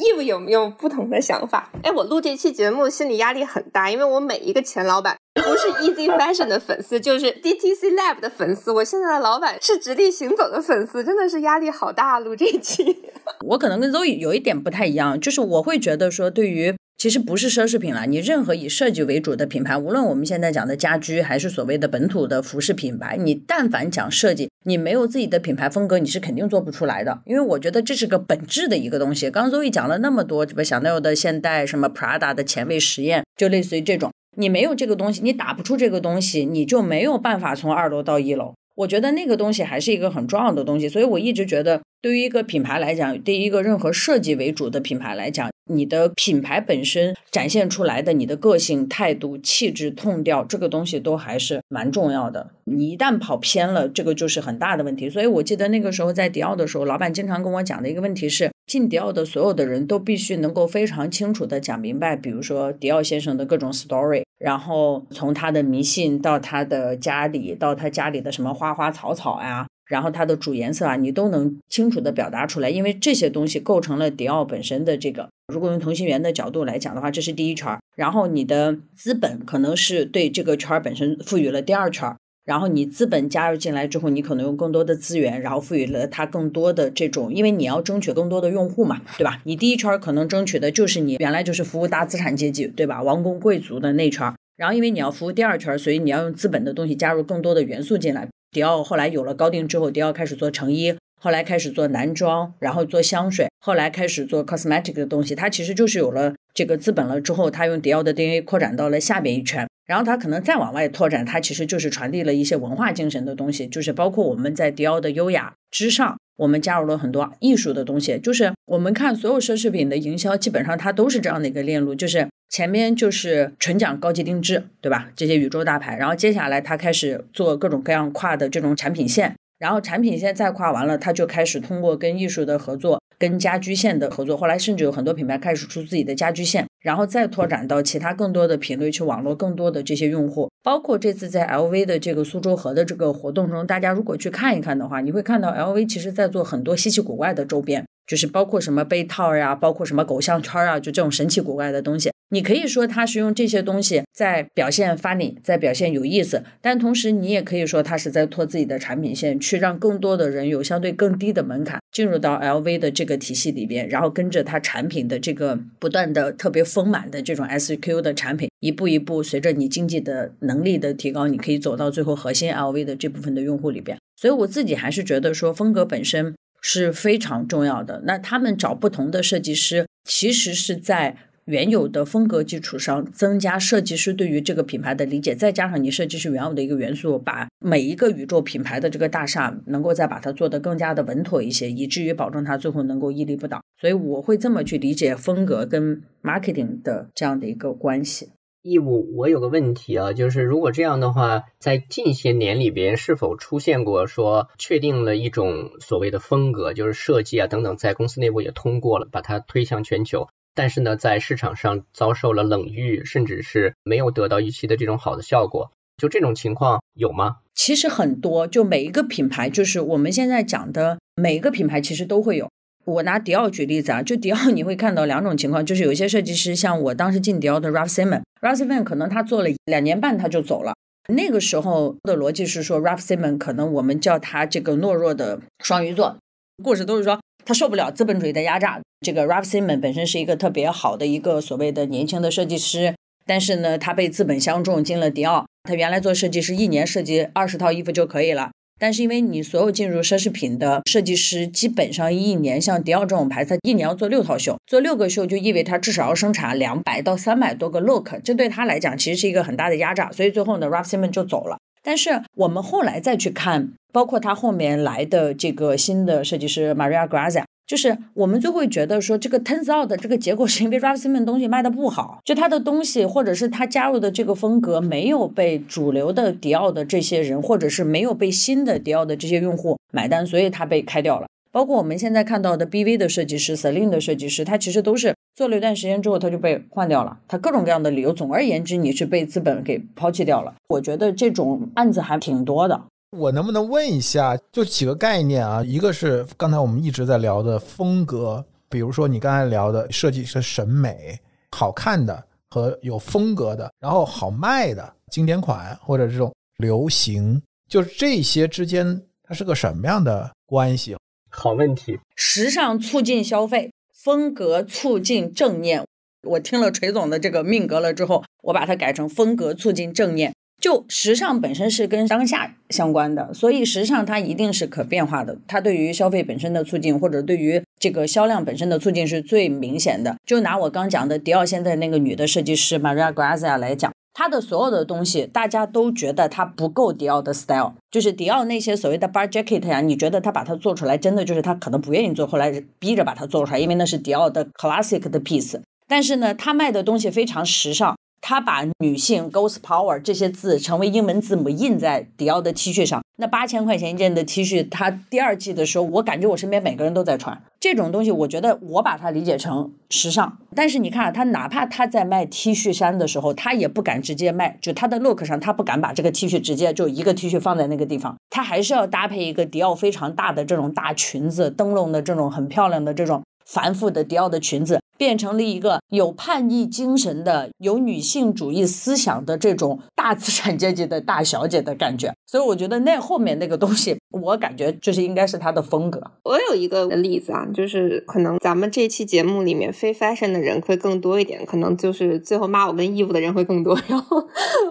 义务有没有不同的想法？哎，我录这期节目心理压力很大，因为我每一个前老板不是 Easy Fashion 的粉丝，就是 DTC Lab 的粉丝。我现在的老板是直立行走的粉丝，真的是压力好大。录这期，<laughs> 我可能跟 Zoe 有一点不太一样，就是我会觉得说，对于。其实不是奢侈品了，你任何以设计为主的品牌，无论我们现在讲的家居，还是所谓的本土的服饰品牌，你但凡讲设计，你没有自己的品牌风格，你是肯定做不出来的。因为我觉得这是个本质的一个东西。刚刚 Zoe 讲了那么多，什么香奈儿的现代，什么 Prada 的前卫实验，就类似于这种，你没有这个东西，你打不出这个东西，你就没有办法从二楼到一楼。我觉得那个东西还是一个很重要的东西，所以我一直觉得，对于一个品牌来讲，对于一个任何设计为主的品牌来讲，你的品牌本身展现出来的你的个性、态度、气质、痛调，这个东西都还是蛮重要的。你一旦跑偏了，这个就是很大的问题。所以我记得那个时候在迪奥的时候，老板经常跟我讲的一个问题是，进迪奥的所有的人都必须能够非常清楚的讲明白，比如说迪奥先生的各种 story，然后从他的迷信到他的家里，到他家里的什么花花草草呀。然后他的主颜色啊，你都能清楚的表达出来，因为这些东西构成了迪奥本身的这个。如果用同心圆的角度来讲的话，这是第一圈儿。然后你的资本可能是对这个圈儿本身赋予了第二圈儿。然后你资本加入进来之后，你可能用更多的资源，然后赋予了它更多的这种，因为你要争取更多的用户嘛，对吧？你第一圈可能争取的就是你原来就是服务大资产阶级，对吧？王公贵族的那圈。然后因为你要服务第二圈，所以你要用资本的东西加入更多的元素进来。迪奥后来有了高定之后，迪奥开始做成衣，后来开始做男装，然后做香水，后来开始做 cosmetic 的东西。它其实就是有了这个资本了之后，他用迪奥的 DNA 扩展到了下边一圈，然后他可能再往外拓展，它其实就是传递了一些文化精神的东西，就是包括我们在迪奥的优雅之上，我们加入了很多艺术的东西。就是我们看所有奢侈品的营销，基本上它都是这样的一个链路，就是。前面就是纯讲高级定制，对吧？这些宇宙大牌，然后接下来他开始做各种各样跨的这种产品线，然后产品线再跨完了，他就开始通过跟艺术的合作，跟家居线的合作，后来甚至有很多品牌开始出自己的家居线，然后再拓展到其他更多的品类去网络更多的这些用户。包括这次在 LV 的这个苏州河的这个活动中，大家如果去看一看的话，你会看到 LV 其实在做很多稀奇古怪的周边。就是包括什么杯套呀，包括什么狗项圈啊，就这种神奇古怪的东西，你可以说他是用这些东西在表现 funny，在表现有意思，但同时你也可以说他是在拖自己的产品线，去让更多的人有相对更低的门槛进入到 LV 的这个体系里边，然后跟着它产品的这个不断的特别丰满的这种 SQ 的产品，一步一步随着你经济的能力的提高，你可以走到最后核心 LV 的这部分的用户里边。所以我自己还是觉得说风格本身。是非常重要的。那他们找不同的设计师，其实是在原有的风格基础上增加设计师对于这个品牌的理解，再加上你设计师原有的一个元素，把每一个宇宙品牌的这个大厦能够再把它做得更加的稳妥一些，以至于保证它最后能够屹立不倒。所以我会这么去理解风格跟 marketing 的这样的一个关系。义务，我有个问题啊，就是如果这样的话，在近些年里边是否出现过说确定了一种所谓的风格，就是设计啊等等，在公司内部也通过了，把它推向全球，但是呢，在市场上遭受了冷遇，甚至是没有得到预期的这种好的效果，就这种情况有吗？其实很多，就每一个品牌，就是我们现在讲的每一个品牌，其实都会有。我拿迪奥举例子啊，就迪奥你会看到两种情况，就是有一些设计师，像我当时进迪奥的 Ralph Simon，Ralph Simon 可能他做了两年半他就走了。那个时候的逻辑是说，Ralph Simon 可能我们叫他这个懦弱的双鱼座，故事都是说他受不了资本主义的压榨。这个 Ralph Simon 本身是一个特别好的一个所谓的年轻的设计师，但是呢，他被资本相中进了迪奥。他原来做设计师，一年设计二十套衣服就可以了。但是因为你所有进入奢侈品的设计师，基本上一年像迪奥这种牌子，一年要做六套秀，做六个秀就意味他至少要生产两百到三百多个 look，这对他来讲其实是一个很大的压榨，所以最后呢，Ralph Simon 就走了。但是我们后来再去看，包括他后面来的这个新的设计师 Maria Grazia。就是我们就会觉得说，这个 turns out 的这个结果是因为 Ralph Simon 东西卖的不好，就他的东西或者是他加入的这个风格没有被主流的迪奥的这些人，或者是没有被新的迪奥的这些用户买单，所以他被开掉了。包括我们现在看到的 BV 的设计师、Celine 的设计师，他其实都是做了一段时间之后他就被换掉了，他各种各样的理由。总而言之，你是被资本给抛弃掉了。我觉得这种案子还挺多的。我能不能问一下，就几个概念啊？一个是刚才我们一直在聊的风格，比如说你刚才聊的设计师审美，好看的和有风格的，然后好卖的经典款或者这种流行，就是这些之间它是个什么样的关系？好问题。时尚促进消费，风格促进正念。我听了锤总的这个命格了之后，我把它改成风格促进正念。就时尚本身是跟当下相关的，所以时尚它一定是可变化的。它对于消费本身的促进，或者对于这个销量本身的促进是最明显的。就拿我刚讲的迪奥现在那个女的设计师 Maria Grazia 来讲，他的所有的东西，大家都觉得他不够迪奥的 style，就是迪奥那些所谓的 bar jacket 呀，你觉得他把它做出来，真的就是他可能不愿意做，后来逼着把它做出来，因为那是迪奥的 classic 的 piece。但是呢，他卖的东西非常时尚。他把女性 Ghost Power 这些字成为英文字母印在迪奥的 T 恤上。那八千块钱一件的 T 恤，他第二季的时候，我感觉我身边每个人都在穿这种东西。我觉得我把它理解成时尚。但是你看，他哪怕他在卖 T 恤衫的时候，他也不敢直接卖，就他的 look 上，他不敢把这个 T 恤直接就一个 T 恤放在那个地方，他还是要搭配一个迪奥非常大的这种大裙子，灯笼的这种很漂亮的这种繁复的迪奥的裙子。变成了一个有叛逆精神的、有女性主义思想的这种大资产阶级的大小姐的感觉，所以我觉得那后面那个东西，我感觉就是应该是她的风格。我有一个例子啊，就是可能咱们这期节目里面非 fashion 的人会更多一点，可能就是最后骂我跟衣服的人会更多。然 <laughs> 后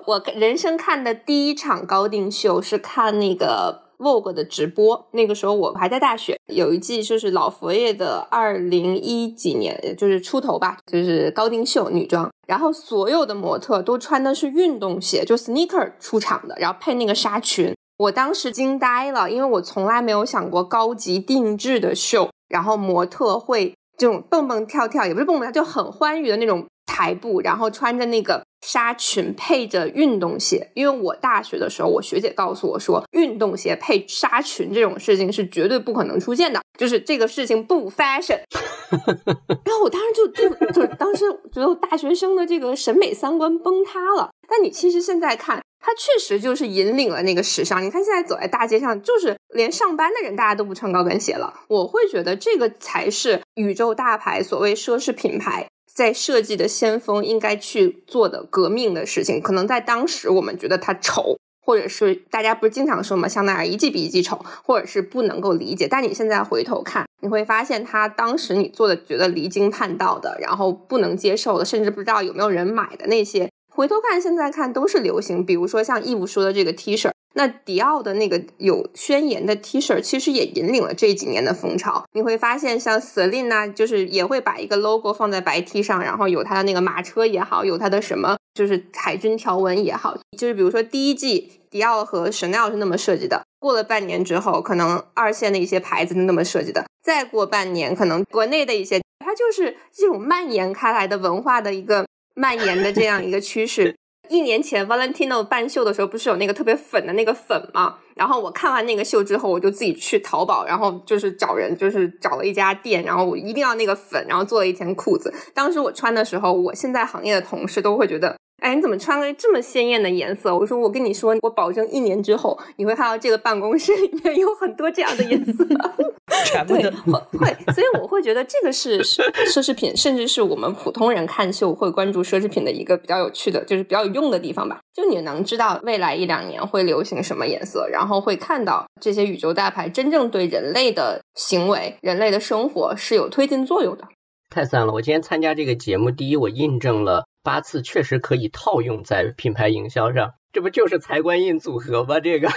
我人生看的第一场高定秀是看那个。Vogue 的直播，那个时候我还在大学，有一季就是老佛爷的二零一几年，就是出头吧，就是高定秀女装，然后所有的模特都穿的是运动鞋，就 sneaker 出场的，然后配那个纱裙，我当时惊呆了，因为我从来没有想过高级定制的秀，然后模特会这种蹦蹦跳跳，也不是蹦蹦跳，就很欢愉的那种台步，然后穿着那个。纱裙配着运动鞋，因为我大学的时候，我学姐告诉我说，运动鞋配纱裙这种事情是绝对不可能出现的，就是这个事情不 fashion。<laughs> 然后我当时就就就当时觉得大学生的这个审美三观崩塌了。但你其实现在看，它确实就是引领了那个时尚。你看现在走在大街上，就是连上班的人大家都不穿高跟鞋了。我会觉得这个才是宇宙大牌，所谓奢侈品牌。在设计的先锋应该去做的革命的事情，可能在当时我们觉得它丑，或者是大家不是经常说吗？香奈儿一季比一季丑，或者是不能够理解。但你现在回头看，你会发现它当时你做的觉得离经叛道的，然后不能接受的，甚至不知道有没有人买的那些，回头看现在看都是流行。比如说像义务说的这个 T 恤。那迪奥的那个有宣言的 T 恤，其实也引领了这几年的风潮。你会发现，像 Celine 就是也会把一个 logo 放在白 T 上，然后有它的那个马车也好，有它的什么就是海军条纹也好，就是比如说第一季迪奥和 Chanel 是那么设计的，过了半年之后，可能二线的一些牌子那么设计的，再过半年，可能国内的一些，它就是这种蔓延开来的文化的一个蔓延的这样一个趋势。一年前，Valentino 半秀的时候，不是有那个特别粉的那个粉嘛？然后我看完那个秀之后，我就自己去淘宝，然后就是找人，就是找了一家店，然后我一定要那个粉，然后做了一件裤子。当时我穿的时候，我现在行业的同事都会觉得。哎，你怎么穿了这么鲜艳的颜色？我说，我跟你说，我保证一年之后，你会看到这个办公室里面有很多这样的颜色。<laughs> 对，会，所以我会觉得这个是奢侈品，甚至是我们普通人看秀会关注奢侈品的一个比较有趣的，就是比较有用的地方吧。就你能知道未来一两年会流行什么颜色，然后会看到这些宇宙大牌真正对人类的行为、人类的生活是有推进作用的。太赞了！我今天参加这个节目，第一，我印证了。八字确实可以套用在品牌营销上，这不就是财官印组合吗？这个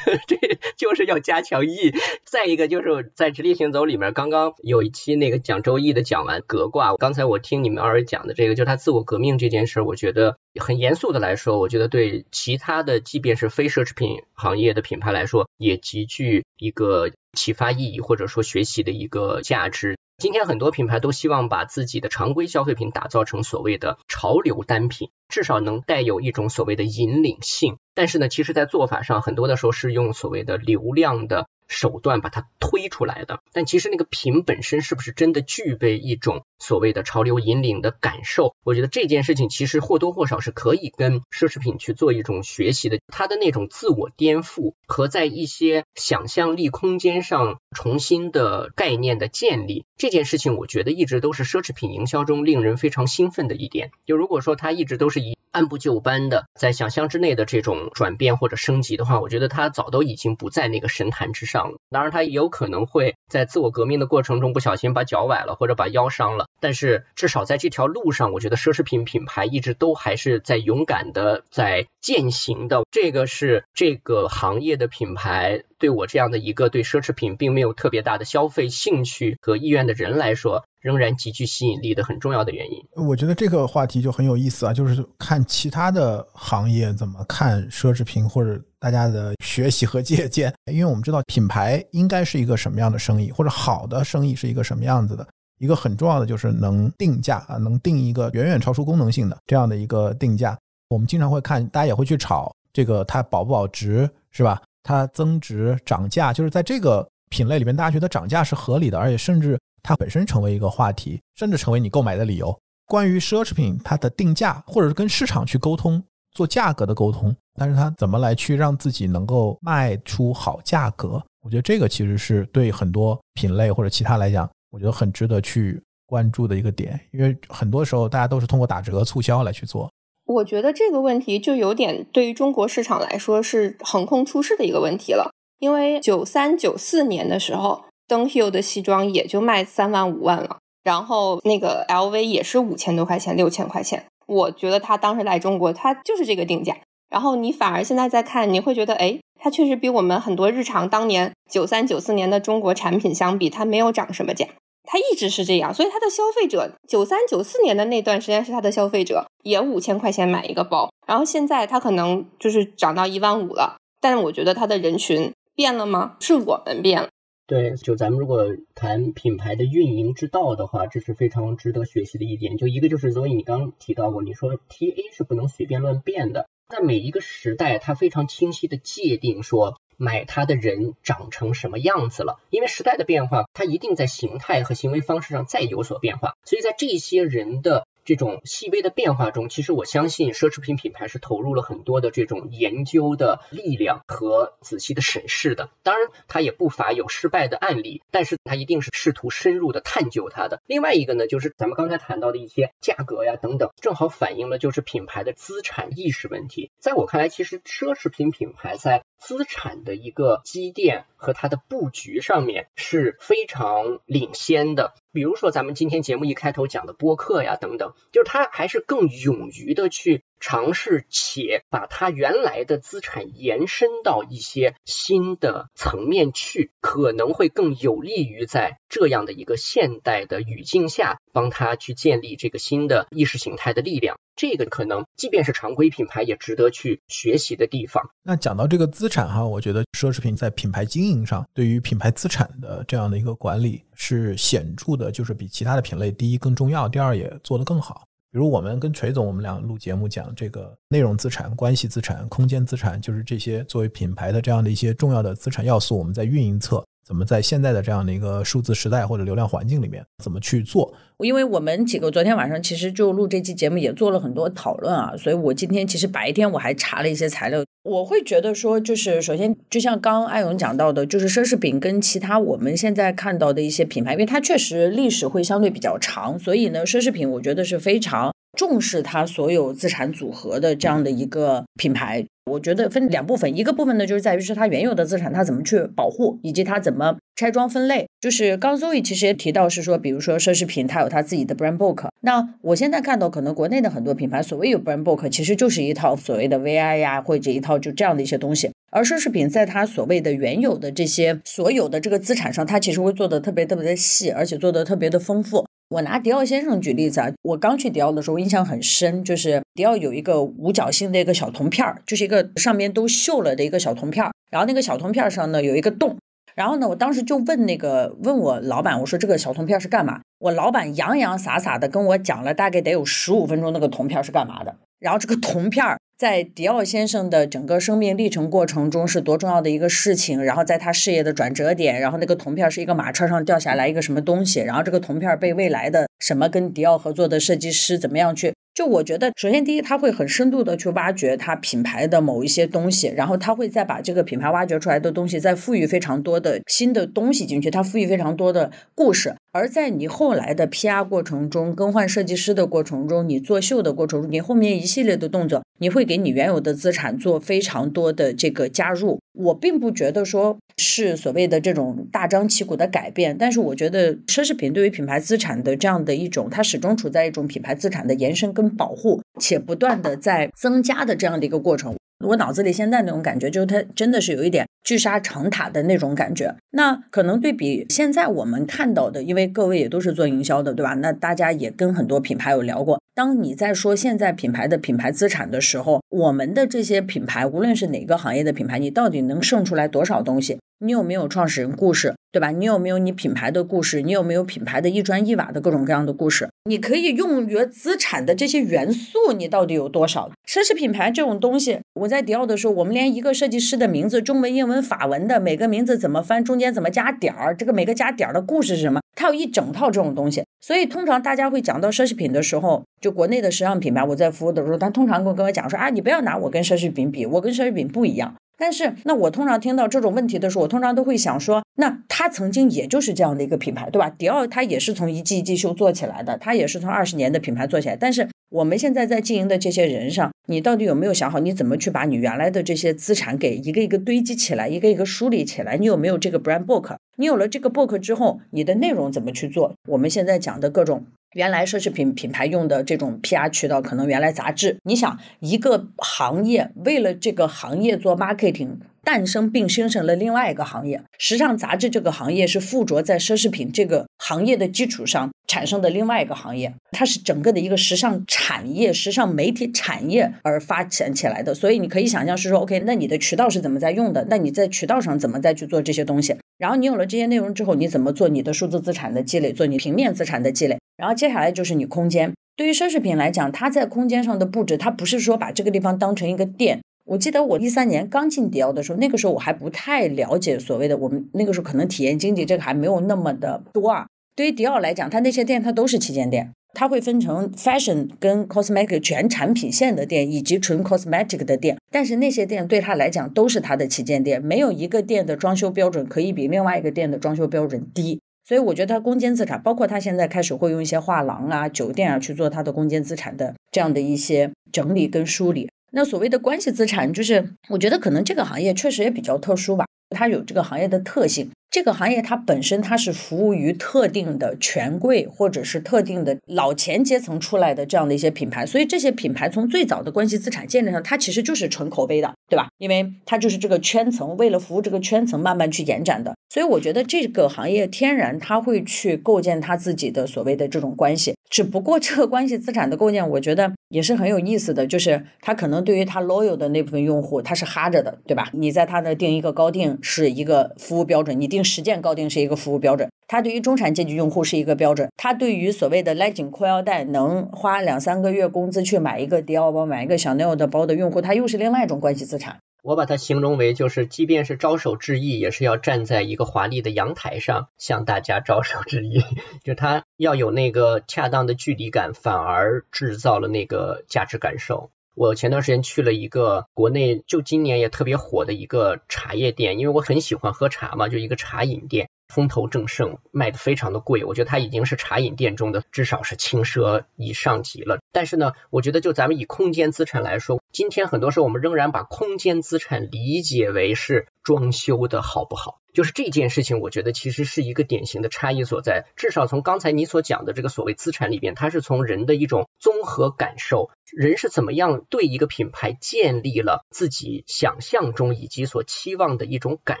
这就是要加强意。再一个就是在直立行走里面，刚刚有一期那个讲周易的讲完革卦，刚才我听你们二位讲的这个，就是他自我革命这件事，我觉得很严肃的来说，我觉得对其他的即便是非奢侈品行业的品牌来说，也极具一个启发意义或者说学习的一个价值。今天很多品牌都希望把自己的常规消费品打造成所谓的潮流单品，至少能带有一种所谓的引领性。但是呢，其实，在做法上，很多的时候是用所谓的流量的。手段把它推出来的，但其实那个品本身是不是真的具备一种所谓的潮流引领的感受？我觉得这件事情其实或多或少是可以跟奢侈品去做一种学习的。它的那种自我颠覆和在一些想象力空间上重新的概念的建立，这件事情我觉得一直都是奢侈品营销中令人非常兴奋的一点。就如果说它一直都是以按部就班的在想象之内的这种转变或者升级的话，我觉得它早都已经不在那个神坛之上了。当然，它也有可能会在自我革命的过程中不小心把脚崴了，或者把腰伤了。但是至少在这条路上，我觉得奢侈品品牌一直都还是在勇敢的在践行的。这个是这个行业的品牌对我这样的一个对奢侈品并没有特别大的消费兴趣和意愿的人来说，仍然极具吸引力的很重要的原因。我觉得这个话题就很有意思啊，就是看其他的行业怎么看奢侈品，或者大家的学习和借鉴。因为我们知道品牌应该是一个什么样的生意，或者好的生意是一个什么样子的。一个很重要的就是能定价啊，能定一个远远超出功能性的这样的一个定价。我们经常会看，大家也会去炒这个它保不保值，是吧？它增值涨价，就是在这个品类里面，大家觉得涨价是合理的，而且甚至它本身成为一个话题，甚至成为你购买的理由。关于奢侈品它的定价，或者是跟市场去沟通做价格的沟通，但是它怎么来去让自己能够卖出好价格？我觉得这个其实是对很多品类或者其他来讲。我觉得很值得去关注的一个点，因为很多时候大家都是通过打折促销来去做。我觉得这个问题就有点对于中国市场来说是横空出世的一个问题了。因为九三九四年的时候，登 hill 的西装也就卖三万五万了，然后那个 LV 也是五千多块钱、六千块钱。我觉得他当时来中国，他就是这个定价。然后你反而现在再看，你会觉得，哎，它确实比我们很多日常当年九三九四年的中国产品相比，它没有涨什么价。它一直是这样，所以它的消费者九三九四年的那段时间是它的消费者也五千块钱买一个包，然后现在它可能就是涨到一万五了。但是我觉得它的人群变了吗？是我们变了。对，就咱们如果谈品牌的运营之道的话，这是非常值得学习的一点。就一个就是，所以你刚提到过，你说 T A 是不能随便乱变的，在每一个时代，它非常清晰的界定说。买它的人长成什么样子了？因为时代的变化，它一定在形态和行为方式上再有所变化。所以在这些人的这种细微的变化中，其实我相信奢侈品品牌是投入了很多的这种研究的力量和仔细的审视的。当然，它也不乏有失败的案例，但是它一定是试图深入的探究它的。另外一个呢，就是咱们刚才谈到的一些价格呀等等，正好反映了就是品牌的资产意识问题。在我看来，其实奢侈品品牌在资产的一个积淀和它的布局上面是非常领先的。比如说咱们今天节目一开头讲的播客呀等等，就是它还是更勇于的去。尝试且把它原来的资产延伸到一些新的层面去，可能会更有利于在这样的一个现代的语境下，帮他去建立这个新的意识形态的力量。这个可能即便是常规品牌也值得去学习的地方。那讲到这个资产哈，我觉得奢侈品在品牌经营上，对于品牌资产的这样的一个管理是显著的，就是比其他的品类，第一更重要，第二也做得更好。比如我们跟锤总，我们俩录节目讲这个内容资产、关系资产、空间资产，就是这些作为品牌的这样的一些重要的资产要素，我们在运营侧。怎么在现在的这样的一个数字时代或者流量环境里面，怎么去做？因为我们几个昨天晚上其实就录这期节目也做了很多讨论啊，所以我今天其实白天我还查了一些材料。我会觉得说，就是首先就像刚艾勇讲到的，就是奢侈品跟其他我们现在看到的一些品牌，因为它确实历史会相对比较长，所以呢，奢侈品我觉得是非常重视它所有资产组合的这样的一个品牌。我觉得分两部分，一个部分呢就是在于是它原有的资产它怎么去保护，以及它怎么拆装分类。就是刚 Zoe 其实也提到是说，比如说奢侈品它有它自己的 brand book。那我现在看到可能国内的很多品牌所谓有 brand book，其实就是一套所谓的 VI 呀，或者一套就这样的一些东西。而奢侈品在它所谓的原有的这些所有的这个资产上，它其实会做的特别特别的细，而且做的特别的丰富。我拿迪奥先生举例子啊，我刚去迪奥的时候印象很深，就是迪奥有一个五角星的一个小铜片儿，就是一个上面都锈了的一个小铜片儿，然后那个小铜片上呢有一个洞，然后呢我当时就问那个问我老板，我说这个小铜片是干嘛？我老板洋洋洒洒的跟我讲了大概得有十五分钟，那个铜片是干嘛的？然后这个铜片儿。在迪奥先生的整个生命历程过程中是多重要的一个事情，然后在他事业的转折点，然后那个铜片是一个马车上掉下来一个什么东西，然后这个铜片被未来的什么跟迪奥合作的设计师怎么样去？就我觉得，首先第一，他会很深度的去挖掘他品牌的某一些东西，然后他会再把这个品牌挖掘出来的东西再赋予非常多的新的东西进去，他赋予非常多的故事。而在你后来的 PR 过程中，更换设计师的过程中，你作秀的过程中，你后面一系列的动作，你会给你原有的资产做非常多的这个加入。我并不觉得说是所谓的这种大张旗鼓的改变，但是我觉得奢侈品对于品牌资产的这样的一种，它始终处在一种品牌资产的延伸跟保护，且不断的在增加的这样的一个过程。我脑子里现在那种感觉，就是它真的是有一点聚沙成塔的那种感觉。那可能对比现在我们看到的，因为各位也都是做营销的，对吧？那大家也跟很多品牌有聊过。当你在说现在品牌的品牌资产的时候，我们的这些品牌，无论是哪个行业的品牌，你到底能剩出来多少东西？你有没有创始人故事，对吧？你有没有你品牌的故事？你有没有品牌的一砖一瓦的各种各样的故事？你可以用于资产的这些元素，你到底有多少？奢侈品牌这种东西，我在迪奥的时候，我们连一个设计师的名字，中文、英文、法文的每个名字怎么翻，中间怎么加点儿，这个每个加点儿的故事是什么？它有一整套这种东西。所以通常大家会讲到奢侈品的时候，就国内的时尚品牌，我在服务的时候，他通常会跟我讲说啊，你不要拿我跟奢侈品比，我跟奢侈品不一样。但是，那我通常听到这种问题的时候，我通常都会想说，那他曾经也就是这样的一个品牌，对吧？迪奥他也是从一季一季秀做起来的，他也是从二十年的品牌做起来。但是我们现在在经营的这些人上，你到底有没有想好，你怎么去把你原来的这些资产给一个一个堆积起来，一个一个梳理起来？你有没有这个 brand book？你有了这个 book 之后，你的内容怎么去做？我们现在讲的各种。原来奢侈品品牌用的这种 PR 渠道，可能原来杂志。你想，一个行业为了这个行业做 marketing，诞生并生成了另外一个行业。时尚杂志这个行业是附着在奢侈品这个行业的基础上产生的另外一个行业，它是整个的一个时尚产业、时尚媒体产业而发展起来的。所以你可以想象是说，OK，那你的渠道是怎么在用的？那你在渠道上怎么再去做这些东西？然后你有了这些内容之后，你怎么做你的数字资产的积累，做你平面资产的积累？然后接下来就是你空间。对于奢侈品来讲，它在空间上的布置，它不是说把这个地方当成一个店。我记得我一三年刚进迪奥的时候，那个时候我还不太了解所谓的我们那个时候可能体验经济这个还没有那么的多啊。对于迪奥来讲，它那些店它都是旗舰店，它会分成 fashion 跟 cosmetic 全产品线的店以及纯 cosmetic 的店。但是那些店对他来讲都是它的旗舰店，没有一个店的装修标准可以比另外一个店的装修标准低。所以我觉得它攻坚资产，包括它现在开始会用一些画廊啊、酒店啊去做它的攻坚资产的这样的一些整理跟梳理。那所谓的关系资产，就是我觉得可能这个行业确实也比较特殊吧，它有这个行业的特性。这个行业它本身它是服务于特定的权贵或者是特定的老钱阶层出来的这样的一些品牌，所以这些品牌从最早的关系资产建立上，它其实就是纯口碑的，对吧？因为它就是这个圈层为了服务这个圈层慢慢去延展的，所以我觉得这个行业天然它会去构建它自己的所谓的这种关系。只不过这个关系资产的构建，我觉得也是很有意思的，就是它可能对于它 loyal 的那部分用户，它是哈着的，对吧？你在它的定一个高定是一个服务标准，你定。实践高定是一个服务标准，它对于中产阶级用户是一个标准，它对于所谓的勒紧裤腰带能花两三个月工资去买一个迪奥包、买一个香奈儿的包的用户，它又是另外一种关系资产。我把它形容为，就是即便是招手致意，也是要站在一个华丽的阳台上向大家招手致意，<laughs> 就它要有那个恰当的距离感，反而制造了那个价值感受。我前段时间去了一个国内就今年也特别火的一个茶叶店，因为我很喜欢喝茶嘛，就一个茶饮店，风头正盛，卖的非常的贵，我觉得它已经是茶饮店中的至少是轻奢以上级了。但是呢，我觉得就咱们以空间资产来说，今天很多时候我们仍然把空间资产理解为是装修的好不好。就是这件事情，我觉得其实是一个典型的差异所在。至少从刚才你所讲的这个所谓资产里边，它是从人的一种综合感受，人是怎么样对一个品牌建立了自己想象中以及所期望的一种感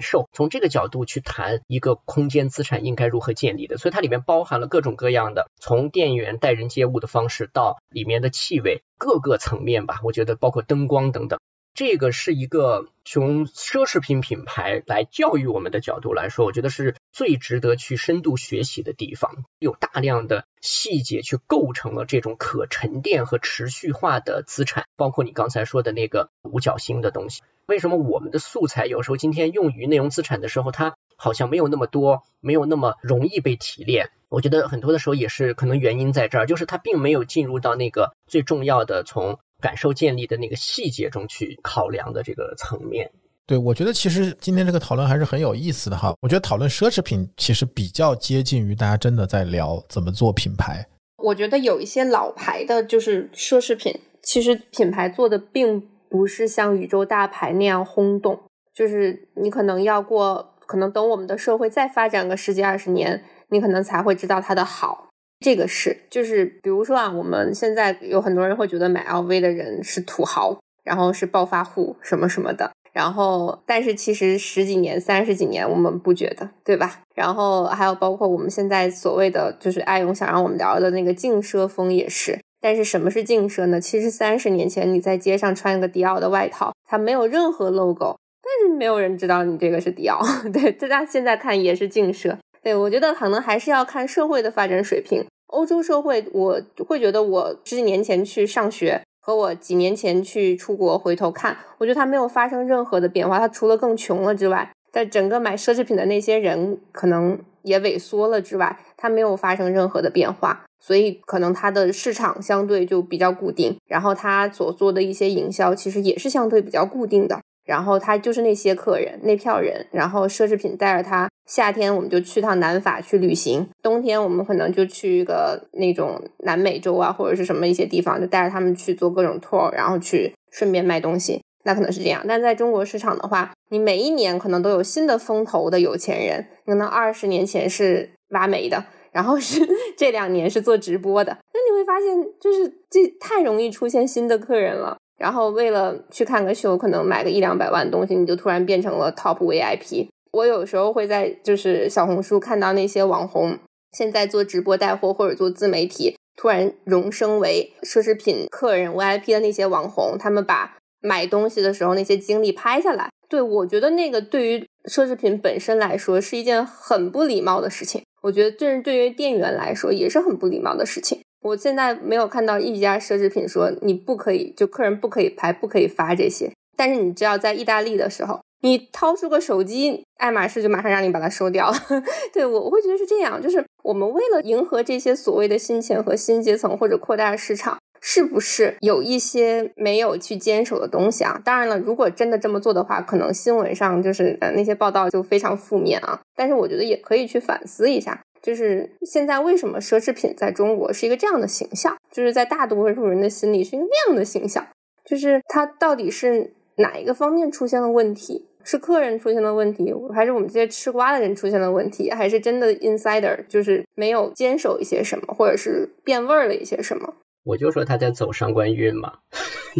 受，从这个角度去谈一个空间资产应该如何建立的。所以它里面包含了各种各样的，从店员待人接物的方式到里面的气味，各个层面吧，我觉得包括灯光等等。这个是一个从奢侈品品牌来教育我们的角度来说，我觉得是最值得去深度学习的地方。有大量的细节去构成了这种可沉淀和持续化的资产，包括你刚才说的那个五角星的东西。为什么我们的素材有时候今天用于内容资产的时候，它好像没有那么多，没有那么容易被提炼？我觉得很多的时候也是可能原因在这儿，就是它并没有进入到那个最重要的从。感受建立的那个细节中去考量的这个层面，对我觉得其实今天这个讨论还是很有意思的哈。我觉得讨论奢侈品其实比较接近于大家真的在聊怎么做品牌。我觉得有一些老牌的，就是奢侈品，其实品牌做的并不是像宇宙大牌那样轰动，就是你可能要过，可能等我们的社会再发展个十几二十年，你可能才会知道它的好。这个是，就是比如说啊，我们现在有很多人会觉得买 LV 的人是土豪，然后是暴发户什么什么的。然后，但是其实十几年、三十几年，我们不觉得，对吧？然后还有包括我们现在所谓的，就是爱勇想让我们聊的那个竞奢风也是。但是什么是竞奢呢？其实三十年前你在街上穿一个迪奥的外套，它没有任何 logo，但是没有人知道你这个是迪奥。<laughs> 对，大家现在看也是竞奢。对我觉得可能还是要看社会的发展水平。欧洲社会，我会觉得我十几年前去上学。和我几年前去出国回头看，我觉得它没有发生任何的变化。它除了更穷了之外，在整个买奢侈品的那些人可能也萎缩了之外，它没有发生任何的变化。所以可能它的市场相对就比较固定，然后它所做的一些营销其实也是相对比较固定的。然后他就是那些客人，那票人，然后奢侈品带着他。夏天我们就去趟南法去旅行，冬天我们可能就去一个那种南美洲啊，或者是什么一些地方，就带着他们去做各种 tour，然后去顺便卖东西。那可能是这样。但在中国市场的话，你每一年可能都有新的风投的有钱人，可能二十年前是挖煤的，然后是 <laughs> 这两年是做直播的。那你会发现，就是这太容易出现新的客人了。然后为了去看个秀，可能买个一两百万的东西，你就突然变成了 top VIP。我有时候会在就是小红书看到那些网红现在做直播带货或者做自媒体，突然荣升为奢侈品客人 VIP 的那些网红，他们把买东西的时候那些经历拍下来。对我觉得那个对于奢侈品本身来说是一件很不礼貌的事情，我觉得这是对于店员来说也是很不礼貌的事情。我现在没有看到一家奢侈品说你不可以，就客人不可以拍，不可以发这些。但是你知道，在意大利的时候，你掏出个手机，爱马仕就马上让你把它收掉了。<laughs> 对我，我会觉得是这样，就是我们为了迎合这些所谓的新钱和新阶层，或者扩大市场，是不是有一些没有去坚守的东西啊？当然了，如果真的这么做的话，可能新闻上就是呃那些报道就非常负面啊。但是我觉得也可以去反思一下。就是现在为什么奢侈品在中国是一个这样的形象？就是在大多数人的心里是一个那样的形象。就是它到底是哪一个方面出现了问题？是客人出现了问题，还是我们这些吃瓜的人出现了问题？还是真的 insider 就是没有坚守一些什么，或者是变味儿了一些什么？我就说他在走上官运嘛。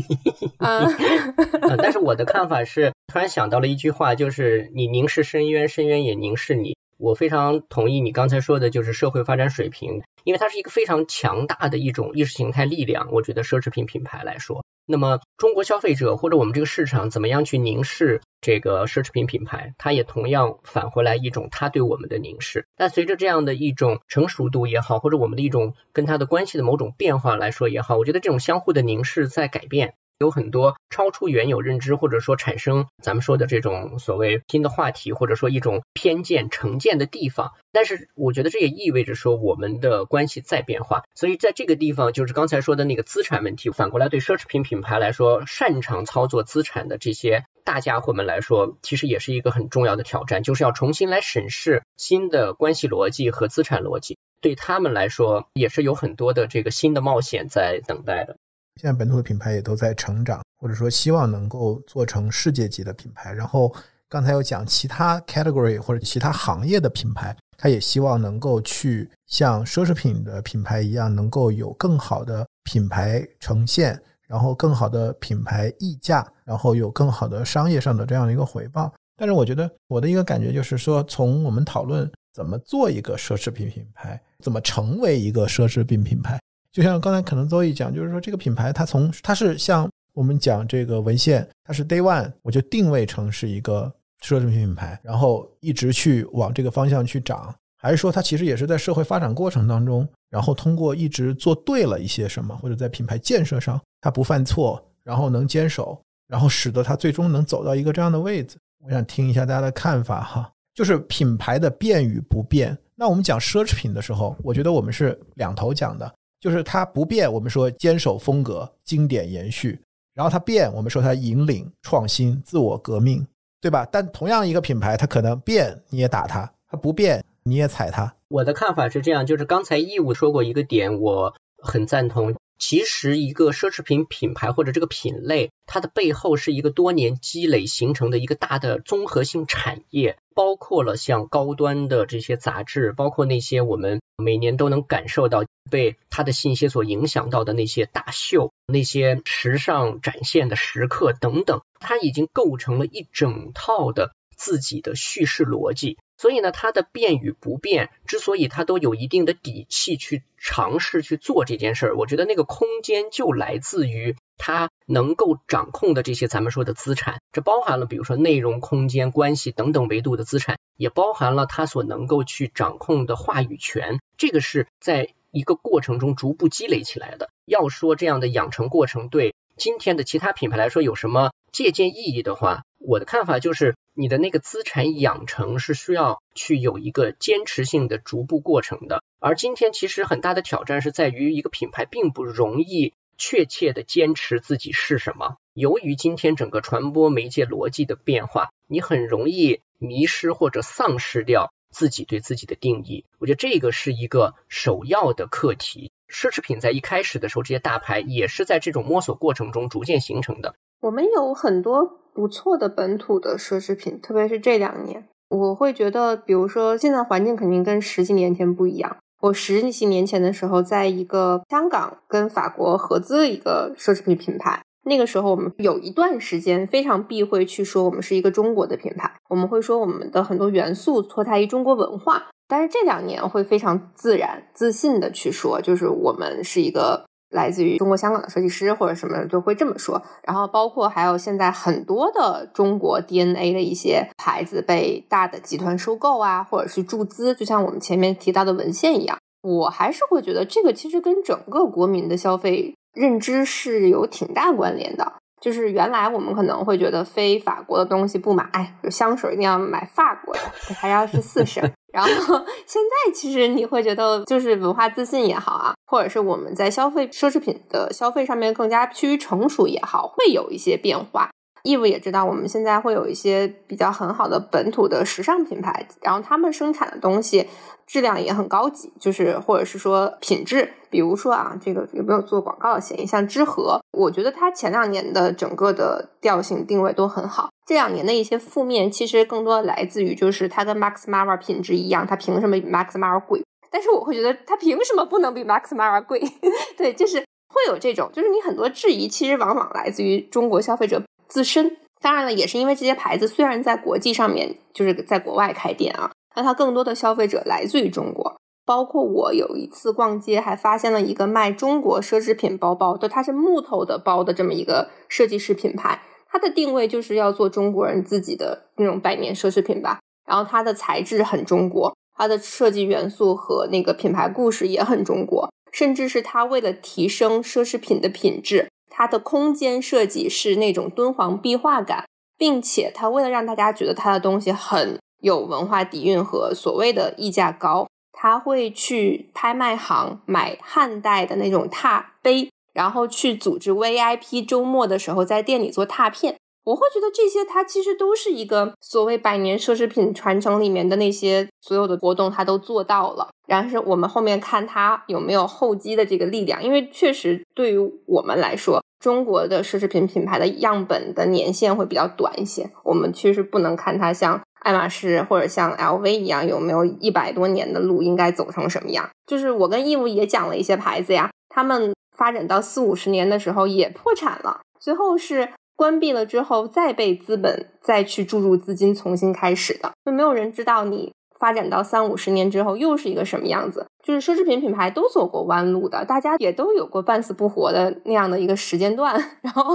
<laughs> 啊，但是我的看法是，突然想到了一句话，就是你凝视深渊，深渊也凝视你。我非常同意你刚才说的，就是社会发展水平，因为它是一个非常强大的一种意识形态力量。我觉得奢侈品品牌来说，那么中国消费者或者我们这个市场怎么样去凝视这个奢侈品品牌，它也同样返回来一种它对我们的凝视。但随着这样的一种成熟度也好，或者我们的一种跟它的关系的某种变化来说也好，我觉得这种相互的凝视在改变。有很多超出原有认知，或者说产生咱们说的这种所谓新的话题，或者说一种偏见成见的地方。但是我觉得这也意味着说我们的关系在变化。所以在这个地方，就是刚才说的那个资产问题，反过来对奢侈品品牌来说，擅长操作资产的这些大家伙们来说，其实也是一个很重要的挑战，就是要重新来审视新的关系逻辑和资产逻辑。对他们来说，也是有很多的这个新的冒险在等待的。现在本土的品牌也都在成长，或者说希望能够做成世界级的品牌。然后刚才有讲其他 category 或者其他行业的品牌，它也希望能够去像奢侈品的品牌一样，能够有更好的品牌呈现，然后更好的品牌溢价，然后有更好的商业上的这样的一个回报。但是我觉得我的一个感觉就是说，从我们讨论怎么做一个奢侈品品牌，怎么成为一个奢侈品品牌。就像刚才可能 Zoe 讲，就是说这个品牌它从它是像我们讲这个文献，它是 Day One 我就定位成是一个奢侈品品牌，然后一直去往这个方向去涨，还是说它其实也是在社会发展过程当中，然后通过一直做对了一些什么，或者在品牌建设上它不犯错，然后能坚守，然后使得它最终能走到一个这样的位置。我想听一下大家的看法哈，就是品牌的变与不变。那我们讲奢侈品的时候，我觉得我们是两头讲的。就是它不变，我们说坚守风格、经典延续；然后它变，我们说它引领创新、自我革命，对吧？但同样一个品牌，它可能变你也打它，它不变你也踩它。我的看法是这样，就是刚才义务说过一个点，我很赞同。其实一个奢侈品品牌或者这个品类，它的背后是一个多年积累形成的一个大的综合性产业，包括了像高端的这些杂志，包括那些我们每年都能感受到被它的信息所影响到的那些大秀、那些时尚展现的时刻等等，它已经构成了一整套的自己的叙事逻辑。所以呢，它的变与不变，之所以它都有一定的底气去尝试去做这件事儿，我觉得那个空间就来自于它能够掌控的这些咱们说的资产，这包含了比如说内容、空间、关系等等维度的资产，也包含了它所能够去掌控的话语权。这个是在一个过程中逐步积累起来的。要说这样的养成过程对今天的其他品牌来说有什么借鉴意义的话，我的看法就是，你的那个资产养成是需要去有一个坚持性的逐步过程的。而今天其实很大的挑战是在于，一个品牌并不容易确切的坚持自己是什么。由于今天整个传播媒介逻辑的变化，你很容易迷失或者丧失掉。自己对自己的定义，我觉得这个是一个首要的课题。奢侈品在一开始的时候，这些大牌也是在这种摸索过程中逐渐形成的。我们有很多不错的本土的奢侈品，特别是这两年，我会觉得，比如说现在环境肯定跟十几年前不一样。我十几年前的时候，在一个香港跟法国合资的一个奢侈品品牌。那个时候，我们有一段时间非常避讳去说我们是一个中国的品牌，我们会说我们的很多元素脱胎于中国文化。但是这两年会非常自然、自信的去说，就是我们是一个来自于中国香港的设计师或者什么，就会这么说。然后包括还有现在很多的中国 DNA 的一些牌子被大的集团收购啊，或者是注资，就像我们前面提到的文献一样，我还是会觉得这个其实跟整个国民的消费。认知是有挺大关联的，就是原来我们可能会觉得非法国的东西不买，哎，香水一定要买法国的，还要是四省。<laughs> 然后现在其实你会觉得，就是文化自信也好啊，或者是我们在消费奢侈品的消费上面更加趋于成熟也好，会有一些变化。义务也知道，我们现在会有一些比较很好的本土的时尚品牌，然后他们生产的东西质量也很高级，就是或者是说品质，比如说啊，这个有没有做广告的嫌疑？像知和，我觉得它前两年的整个的调性定位都很好，这两年的一些负面其实更多来自于就是它跟 Max Mara 品质一样，它凭什么比 Max Mara 贵？但是我会觉得它凭什么不能比 Max Mara 贵？<laughs> 对，就是会有这种，就是你很多质疑其实往往来自于中国消费者。自身当然了，也是因为这些牌子虽然在国际上面就是在国外开店啊，但它更多的消费者来自于中国。包括我有一次逛街，还发现了一个卖中国奢侈品包包的，它是木头的包的这么一个设计师品牌，它的定位就是要做中国人自己的那种百年奢侈品吧。然后它的材质很中国，它的设计元素和那个品牌故事也很中国，甚至是它为了提升奢侈品的品质。它的空间设计是那种敦煌壁画感，并且它为了让大家觉得它的东西很有文化底蕴和所谓的溢价高，他会去拍卖行买汉代的那种拓碑，然后去组织 VIP 周末的时候在店里做拓片。我会觉得这些，它其实都是一个所谓百年奢侈品传承里面的那些所有的活动，它都做到了。然后是我们后面看它有没有后继的这个力量，因为确实对于我们来说，中国的奢侈品品牌的样本的年限会比较短一些。我们确实不能看它像爱马仕或者像 LV 一样有没有一百多年的路应该走成什么样。就是我跟义务也讲了一些牌子呀，他们发展到四五十年的时候也破产了，最后是。关闭了之后，再被资本再去注入资金，重新开始的，就没有人知道你发展到三五十年之后又是一个什么样子。就是奢侈品品牌都走过弯路的，大家也都有过半死不活的那样的一个时间段。<laughs> 然后，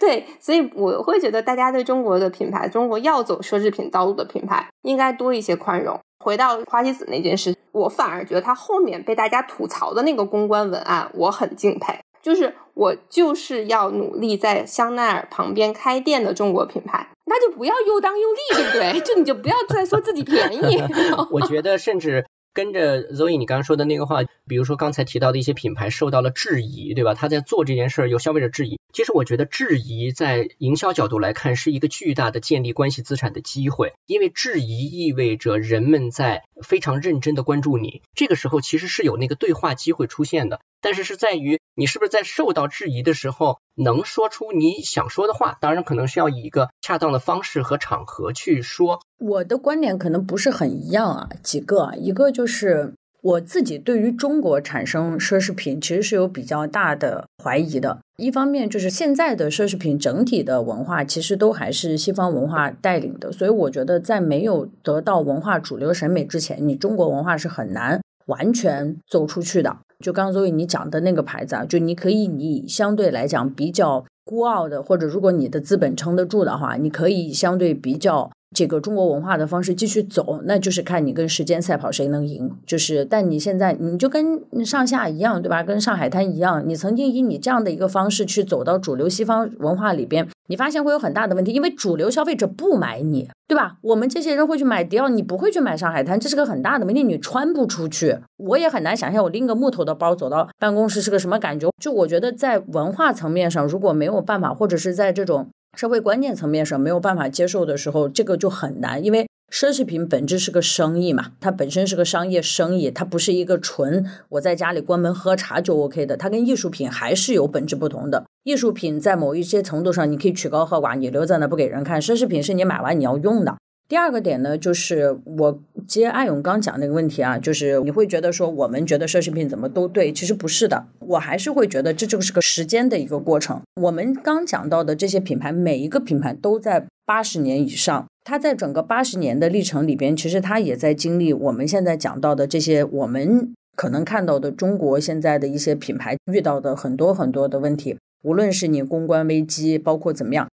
对，所以我会觉得大家对中国的品牌，中国要走奢侈品道路的品牌，应该多一些宽容。回到花西子那件事，我反而觉得他后面被大家吐槽的那个公关文案，我很敬佩。就是我就是要努力在香奈儿旁边开店的中国品牌，那就不要又当又立，对不对？<laughs> 就你就不要再说自己便宜。<laughs> 我觉得甚至跟着 Zoe 你刚刚说的那个话，比如说刚才提到的一些品牌受到了质疑，对吧？他在做这件事儿有消费者质疑，其实我觉得质疑在营销角度来看是一个巨大的建立关系资产的机会，因为质疑意味着人们在非常认真的关注你，这个时候其实是有那个对话机会出现的。但是是在于你是不是在受到质疑的时候能说出你想说的话？当然，可能是要以一个恰当的方式和场合去说。我的观点可能不是很一样啊，几个，一个就是我自己对于中国产生奢侈品其实是有比较大的怀疑的。一方面就是现在的奢侈品整体的文化其实都还是西方文化带领的，所以我觉得在没有得到文化主流审美之前，你中国文化是很难完全走出去的。就刚刚周宇你讲的那个牌子啊，就你可以以相对来讲比较孤傲的，或者如果你的资本撑得住的话，你可以相对比较。这个中国文化的方式继续走，那就是看你跟时间赛跑谁能赢。就是，但你现在你就跟上下一样，对吧？跟上海滩一样，你曾经以你这样的一个方式去走到主流西方文化里边，你发现会有很大的问题，因为主流消费者不买你，对吧？我们这些人会去买迪奥，你不会去买上海滩，这是个很大的问题，你穿不出去。我也很难想象我拎个木头的包走到办公室是个什么感觉。就我觉得在文化层面上，如果没有办法，或者是在这种。社会观念层面上没有办法接受的时候，这个就很难，因为奢侈品本质是个生意嘛，它本身是个商业生意，它不是一个纯我在家里关门喝茶就 OK 的，它跟艺术品还是有本质不同的。艺术品在某一些程度上，你可以曲高和寡，你留在那不给人看；奢侈品是你买完你要用的。第二个点呢，就是我接艾勇刚讲那个问题啊，就是你会觉得说我们觉得奢侈品怎么都对，其实不是的，我还是会觉得这就是个时间的一个过程。我们刚讲到的这些品牌，每一个品牌都在八十年以上，它在整个八十年的历程里边，其实它也在经历我们现在讲到的这些，我们可能看到的中国现在的一些品牌遇到的很多很多的问题，无论是你公关危机，包括怎么样，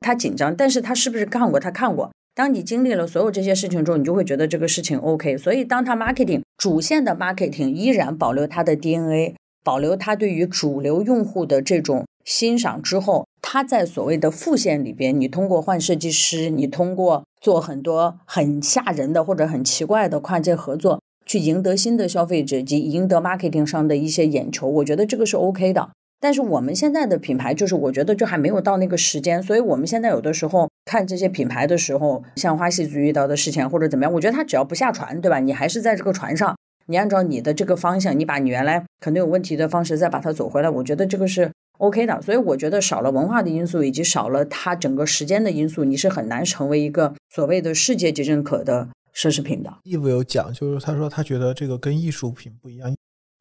他紧张，但是他是不是看过？他看过。当你经历了所有这些事情之后，你就会觉得这个事情 OK。所以，当他 marketing 主线的 marketing 依然保留它的 DNA，保留它对于主流用户的这种欣赏之后，他在所谓的副线里边，你通过换设计师，你通过做很多很吓人的或者很奇怪的跨界合作，去赢得新的消费者及赢得 marketing 上的一些眼球，我觉得这个是 OK 的。但是我们现在的品牌，就是我觉得就还没有到那个时间，所以我们现在有的时候看这些品牌的时候，像花西子遇到的事情或者怎么样，我觉得他只要不下船，对吧？你还是在这个船上，你按照你的这个方向，你把你原来可能有问题的方式再把它走回来，我觉得这个是 OK 的。所以我觉得少了文化的因素，以及少了它整个时间的因素，你是很难成为一个所谓的世界级认可的奢侈品的。义务有讲，就是他说他觉得这个跟艺术品不一样，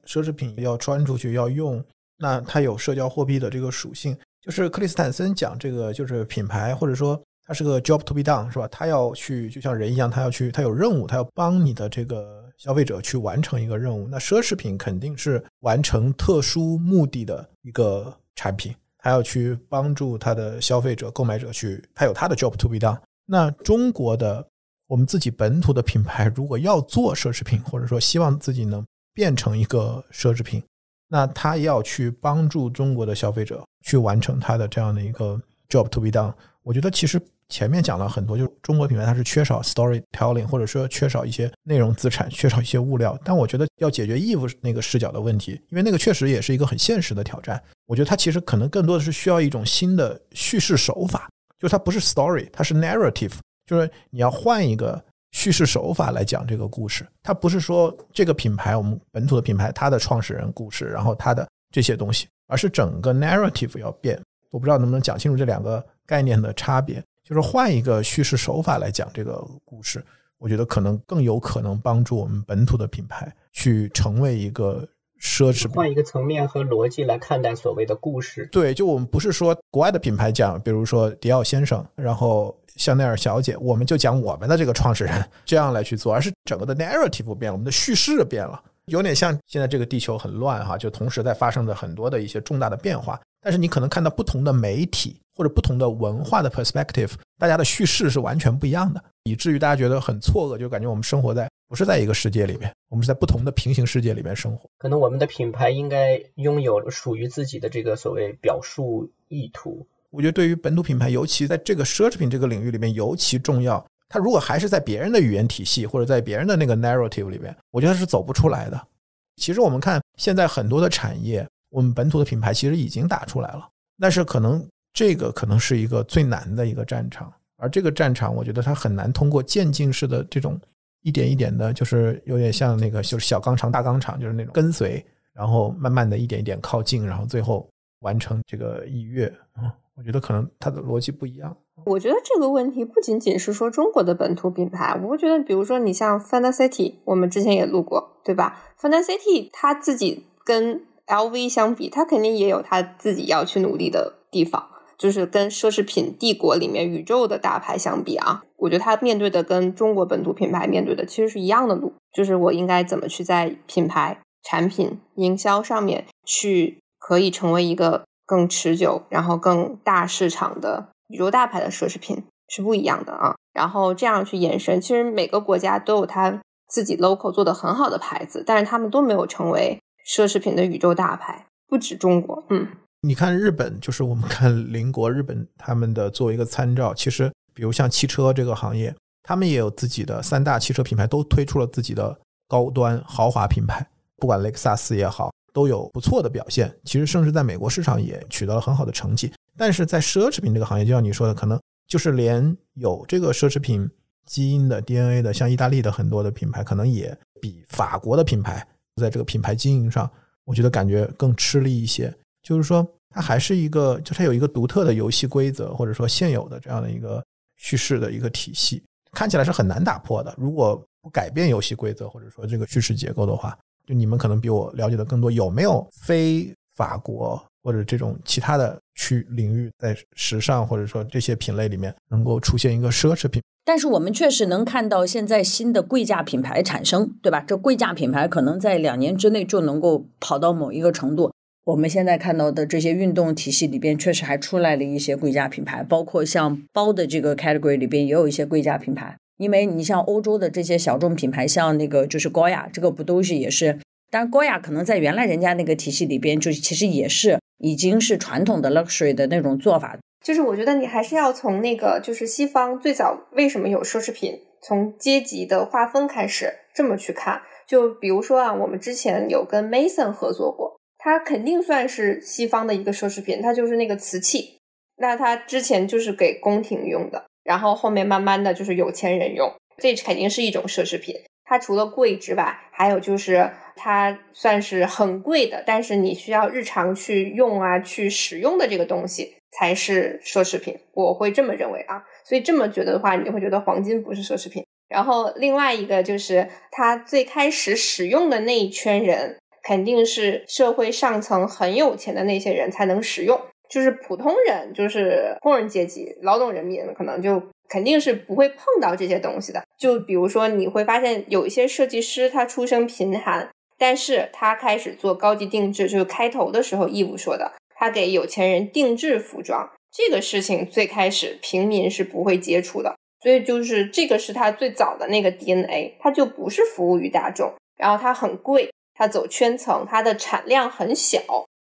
奢侈品要穿出去要用。那它有社交货币的这个属性，就是克里斯坦森讲这个，就是品牌或者说它是个 job to be done，是吧？他要去就像人一样，他要去，他有任务，他要帮你的这个消费者去完成一个任务。那奢侈品肯定是完成特殊目的的一个产品，他要去帮助他的消费者、购买者去，他有他的 job to be done。那中国的我们自己本土的品牌，如果要做奢侈品，或者说希望自己能变成一个奢侈品。那他要去帮助中国的消费者去完成他的这样的一个 job to be done。我觉得其实前面讲了很多，就是中国品牌它是缺少 storytelling，或者说缺少一些内容资产，缺少一些物料。但我觉得要解决义务那个视角的问题，因为那个确实也是一个很现实的挑战。我觉得它其实可能更多的是需要一种新的叙事手法，就是它不是 story，它是 narrative，就是你要换一个。叙事手法来讲这个故事，它不是说这个品牌我们本土的品牌它的创始人故事，然后它的这些东西，而是整个 narrative 要变。我不知道能不能讲清楚这两个概念的差别，就是换一个叙事手法来讲这个故事，我觉得可能更有可能帮助我们本土的品牌去成为一个奢侈。换一个层面和逻辑来看待所谓的故事。对，就我们不是说国外的品牌讲，比如说迪奥先生，然后。香奈儿小姐，我们就讲我们的这个创始人这样来去做，而是整个的 narrative 变了，我们的叙事变了，有点像现在这个地球很乱哈，就同时在发生着很多的一些重大的变化。但是你可能看到不同的媒体或者不同的文化的 perspective，大家的叙事是完全不一样的，以至于大家觉得很错愕，就感觉我们生活在不是在一个世界里面，我们是在不同的平行世界里面生活。可能我们的品牌应该拥有属于自己的这个所谓表述意图。我觉得对于本土品牌，尤其在这个奢侈品这个领域里面尤其重要。它如果还是在别人的语言体系或者在别人的那个 narrative 里面，我觉得是走不出来的。其实我们看现在很多的产业，我们本土的品牌其实已经打出来了，但是可能这个可能是一个最难的一个战场。而这个战场，我觉得它很难通过渐进式的这种一点一点的，就是有点像那个就是小钢厂大钢厂，就是那种跟随，然后慢慢的一点一点靠近，然后最后完成这个一跃啊。我觉得可能它的逻辑不一样。我觉得这个问题不仅仅是说中国的本土品牌，我会觉得，比如说你像 Fanta City，我们之前也录过，对吧？Fanta City 它自己跟 LV 相比，它肯定也有它自己要去努力的地方。就是跟奢侈品帝国里面宇宙的大牌相比啊，我觉得它面对的跟中国本土品牌面对的其实是一样的路，就是我应该怎么去在品牌、产品、营销上面去可以成为一个更持久、然后更大市场的宇宙大牌的奢侈品是不一样的啊。然后这样去延伸，其实每个国家都有它自己 local 做的很好的牌子，但是他们都没有成为奢侈品的宇宙大牌，不止中国，嗯。你看日本，就是我们看邻国日本，他们的作为一个参照，其实比如像汽车这个行业，他们也有自己的三大汽车品牌，都推出了自己的高端豪华品牌，不管雷克萨斯也好，都有不错的表现。其实甚至在美国市场也取得了很好的成绩。但是在奢侈品这个行业，就像你说的，可能就是连有这个奢侈品基因的 DNA 的，像意大利的很多的品牌，可能也比法国的品牌在这个品牌经营上，我觉得感觉更吃力一些。就是说，它还是一个，就它有一个独特的游戏规则，或者说现有的这样的一个叙事的一个体系，看起来是很难打破的。如果不改变游戏规则，或者说这个叙事结构的话，就你们可能比我了解的更多。有没有非法国或者这种其他的区领域，在时尚或者说这些品类里面能够出现一个奢侈品？但是我们确实能看到现在新的贵价品牌产生，对吧？这贵价品牌可能在两年之内就能够跑到某一个程度。我们现在看到的这些运动体系里边，确实还出来了一些贵价品牌，包括像包的这个 category 里边也有一些贵价品牌。因为你像欧洲的这些小众品牌，像那个就是高雅，这个不都是也是？但高雅可能在原来人家那个体系里边，就其实也是已经是传统的 luxury 的那种做法。就是我觉得你还是要从那个就是西方最早为什么有奢侈品，从阶级的划分开始这么去看。就比如说啊，我们之前有跟 Mason 合作过。它肯定算是西方的一个奢侈品，它就是那个瓷器。那它之前就是给宫廷用的，然后后面慢慢的就是有钱人用，这肯定是一种奢侈品。它除了贵之外，还有就是它算是很贵的，但是你需要日常去用啊、去使用的这个东西才是奢侈品。我会这么认为啊，所以这么觉得的话，你就会觉得黄金不是奢侈品。然后另外一个就是它最开始使用的那一圈人。肯定是社会上层很有钱的那些人才能使用，就是普通人，就是工人阶级、劳动人民，可能就肯定是不会碰到这些东西的。就比如说，你会发现有一些设计师，他出身贫寒，但是他开始做高级定制，就是开头的时候义务说的，他给有钱人定制服装，这个事情最开始平民是不会接触的，所以就是这个是他最早的那个 DNA，他就不是服务于大众，然后它很贵。它走圈层，它的产量很小，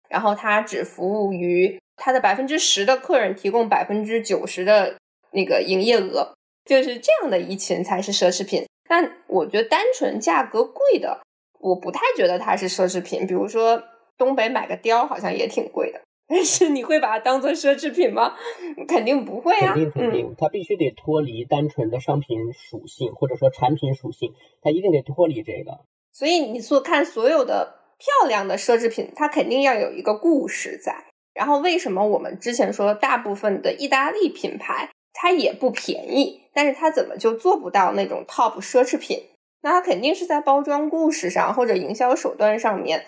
然后它只服务于它的百分之十的客人，提供百分之九十的那个营业额，就是这样的一群才是奢侈品。但我觉得单纯价格贵的，我不太觉得它是奢侈品。比如说东北买个貂好像也挺贵的，<laughs> 但是你会把它当做奢侈品吗？肯定不会啊，肯定肯定，它必须得脱离单纯的商品属性或者说产品属性，它一定得脱离这个。所以你所看所有的漂亮的奢侈品，它肯定要有一个故事在。然后为什么我们之前说大部分的意大利品牌它也不便宜，但是它怎么就做不到那种 top 奢侈品？那它肯定是在包装故事上或者营销手段上面，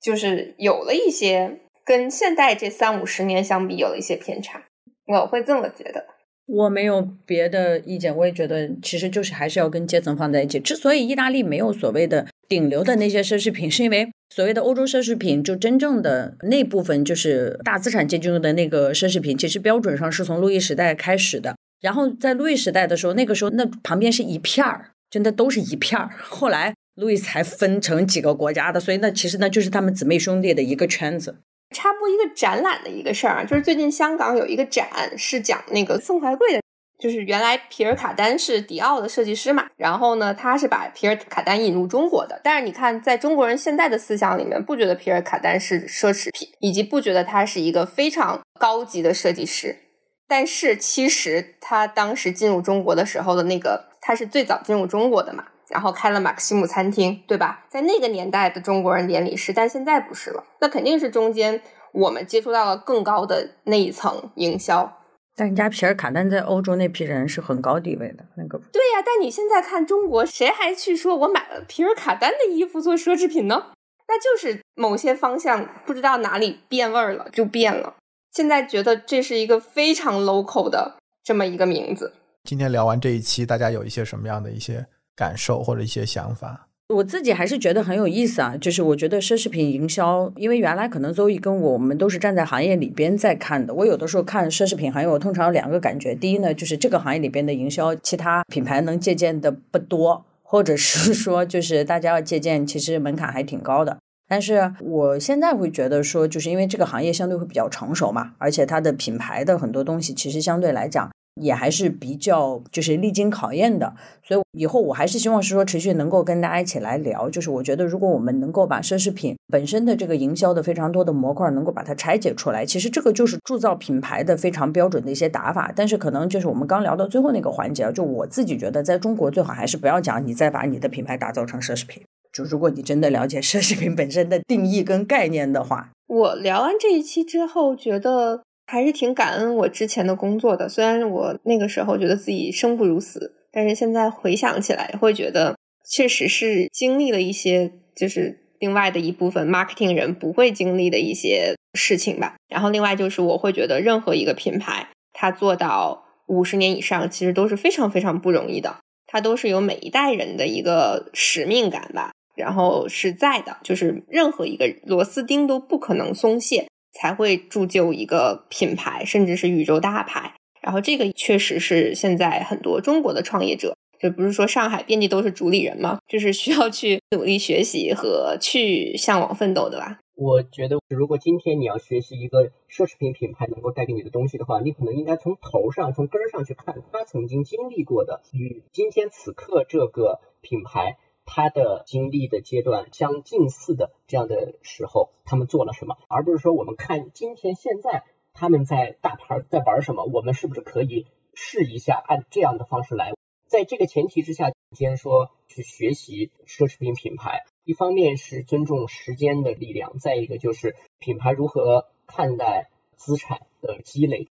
就是有了一些跟现代这三五十年相比有了一些偏差。我会这么觉得。我没有别的意见，我也觉得其实就是还是要跟阶层放在一起。之所以意大利没有所谓的。顶流的那些奢侈品，是因为所谓的欧洲奢侈品，就真正的那部分就是大资产阶级用的那个奢侈品，其实标准上是从路易时代开始的。然后在路易时代的时候，那个时候那旁边是一片儿，真的都是一片儿。后来路易才分成几个国家的，所以那其实那就是他们姊妹兄弟的一个圈子。插播一个展览的一个事儿啊，就是最近香港有一个展是讲那个宋怀贵的。就是原来皮尔卡丹是迪奥的设计师嘛，然后呢，他是把皮尔卡丹引入中国的。但是你看，在中国人现在的思想里面，不觉得皮尔卡丹是奢侈品，以及不觉得他是一个非常高级的设计师。但是其实他当时进入中国的时候的那个，他是最早进入中国的嘛，然后开了马克西姆餐厅，对吧？在那个年代的中国人眼里是，但现在不是了。那肯定是中间我们接触到了更高的那一层营销。但人家皮尔卡丹在欧洲那批人是很高地位的那个。对呀，但你现在看中国，谁还去说我买了皮尔卡丹的衣服做奢侈品呢？那就是某些方向不知道哪里变味儿了，就变了。现在觉得这是一个非常 local 的这么一个名字。今天聊完这一期，大家有一些什么样的一些感受或者一些想法？我自己还是觉得很有意思啊，就是我觉得奢侈品营销，因为原来可能邹毅跟我们都是站在行业里边在看的。我有的时候看奢侈品行业，我通常有两个感觉：第一呢，就是这个行业里边的营销，其他品牌能借鉴的不多，或者是 <laughs> 说，就是大家要借鉴，其实门槛还挺高的。但是我现在会觉得说，就是因为这个行业相对会比较成熟嘛，而且它的品牌的很多东西，其实相对来讲。也还是比较就是历经考验的，所以以后我还是希望是说持续能够跟大家一起来聊。就是我觉得如果我们能够把奢侈品本身的这个营销的非常多的模块能够把它拆解出来，其实这个就是铸造品牌的非常标准的一些打法。但是可能就是我们刚聊到最后那个环节，就我自己觉得在中国最好还是不要讲你再把你的品牌打造成奢侈品。就如果你真的了解 <laughs> 奢侈品本身的定义跟概念的话，我聊完这一期之后觉得。还是挺感恩我之前的工作的，虽然我那个时候觉得自己生不如死，但是现在回想起来，会觉得确实是经历了一些，就是另外的一部分 marketing 人不会经历的一些事情吧。然后另外就是我会觉得，任何一个品牌，它做到五十年以上，其实都是非常非常不容易的，它都是有每一代人的一个使命感吧，然后是在的，就是任何一个螺丝钉都不可能松懈。才会铸就一个品牌，甚至是宇宙大牌。然后这个确实是现在很多中国的创业者，就不是说上海遍地都是主理人嘛？就是需要去努力学习和去向往奋斗的吧。我觉得，如果今天你要学习一个奢侈品品牌能够带给你的东西的话，你可能应该从头上、从根儿上去看，他曾经经历过的与今天此刻这个品牌。他的经历的阶段相近似的这样的时候，他们做了什么，而不是说我们看今天现在他们在大牌在玩什么，我们是不是可以试一下按这样的方式来？在这个前提之下，先说去学习奢侈品品牌，一方面是尊重时间的力量，再一个就是品牌如何看待资产的积累。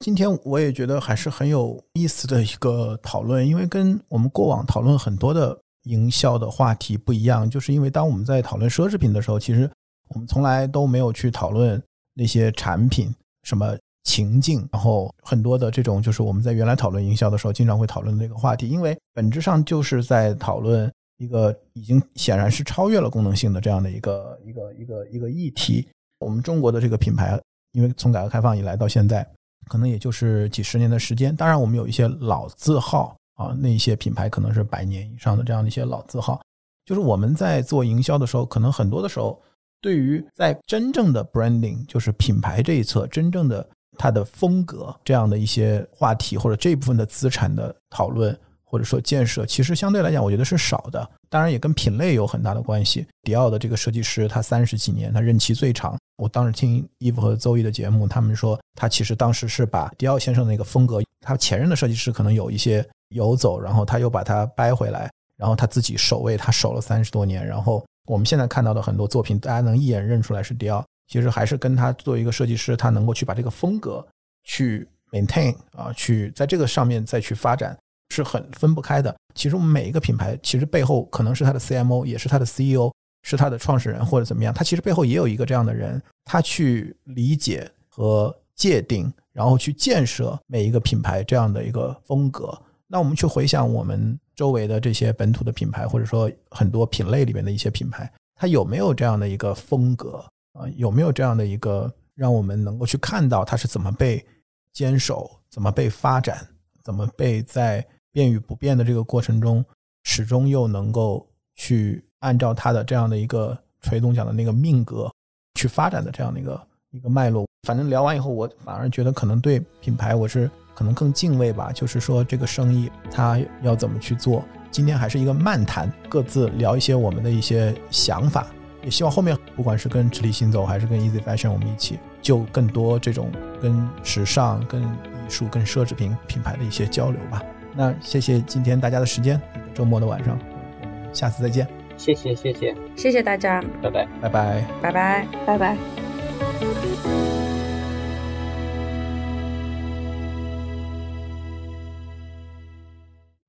今天我也觉得还是很有意思的一个讨论，因为跟我们过往讨论很多的。营销的话题不一样，就是因为当我们在讨论奢侈品的时候，其实我们从来都没有去讨论那些产品什么情境，然后很多的这种就是我们在原来讨论营销的时候经常会讨论的那个话题，因为本质上就是在讨论一个已经显然是超越了功能性的这样的一个一个一个一个议题。我们中国的这个品牌，因为从改革开放以来到现在，可能也就是几十年的时间，当然我们有一些老字号。啊，那些品牌可能是百年以上的这样的一些老字号，就是我们在做营销的时候，可能很多的时候，对于在真正的 branding，就是品牌这一侧，真正的它的风格这样的一些话题，或者这部分的资产的讨论，或者说建设，其实相对来讲，我觉得是少的。当然也跟品类有很大的关系。迪奥的这个设计师，他三十几年，他任期最长。我当时听伊芙和邹毅的节目，他们说他其实当时是把迪奥先生的那个风格，他前任的设计师可能有一些。游走，然后他又把它掰回来，然后他自己守卫，他守了三十多年。然后我们现在看到的很多作品，大家能一眼认出来是迪奥，其实还是跟他作为一个设计师，他能够去把这个风格去 maintain 啊，去在这个上面再去发展，是很分不开的。其实我们每一个品牌，其实背后可能是他的 CMO，也是他的 CEO，是他的创始人或者怎么样，他其实背后也有一个这样的人，他去理解和界定，然后去建设每一个品牌这样的一个风格。那我们去回想我们周围的这些本土的品牌，或者说很多品类里面的一些品牌，它有没有这样的一个风格啊？有没有这样的一个让我们能够去看到它是怎么被坚守、怎么被发展、怎么被在变与不变的这个过程中，始终又能够去按照它的这样的一个锤总讲的那个命格去发展的这样的一个一个脉络？反正聊完以后，我反而觉得可能对品牌我是。可能更敬畏吧，就是说这个生意它要怎么去做。今天还是一个漫谈，各自聊一些我们的一些想法。也希望后面不管是跟直立行走，还是跟 Easy Fashion，我们一起就更多这种跟时尚、跟艺术、跟奢侈品品牌的一些交流吧。那谢谢今天大家的时间，周末的晚上，我们下次再见。谢谢谢谢谢谢大家，拜拜拜拜拜拜拜拜。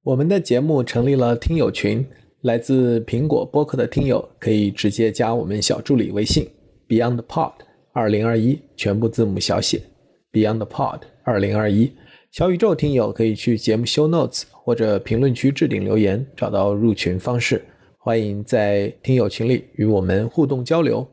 我们的节目成立了听友群，来自苹果播客的听友可以直接加我们小助理微信 BeyondPod 二零二一，全部字母小写 BeyondPod 二零二一。小宇宙听友可以去节目 Show Notes 或者评论区置顶留言，找到入群方式。欢迎在听友群里与我们互动交流。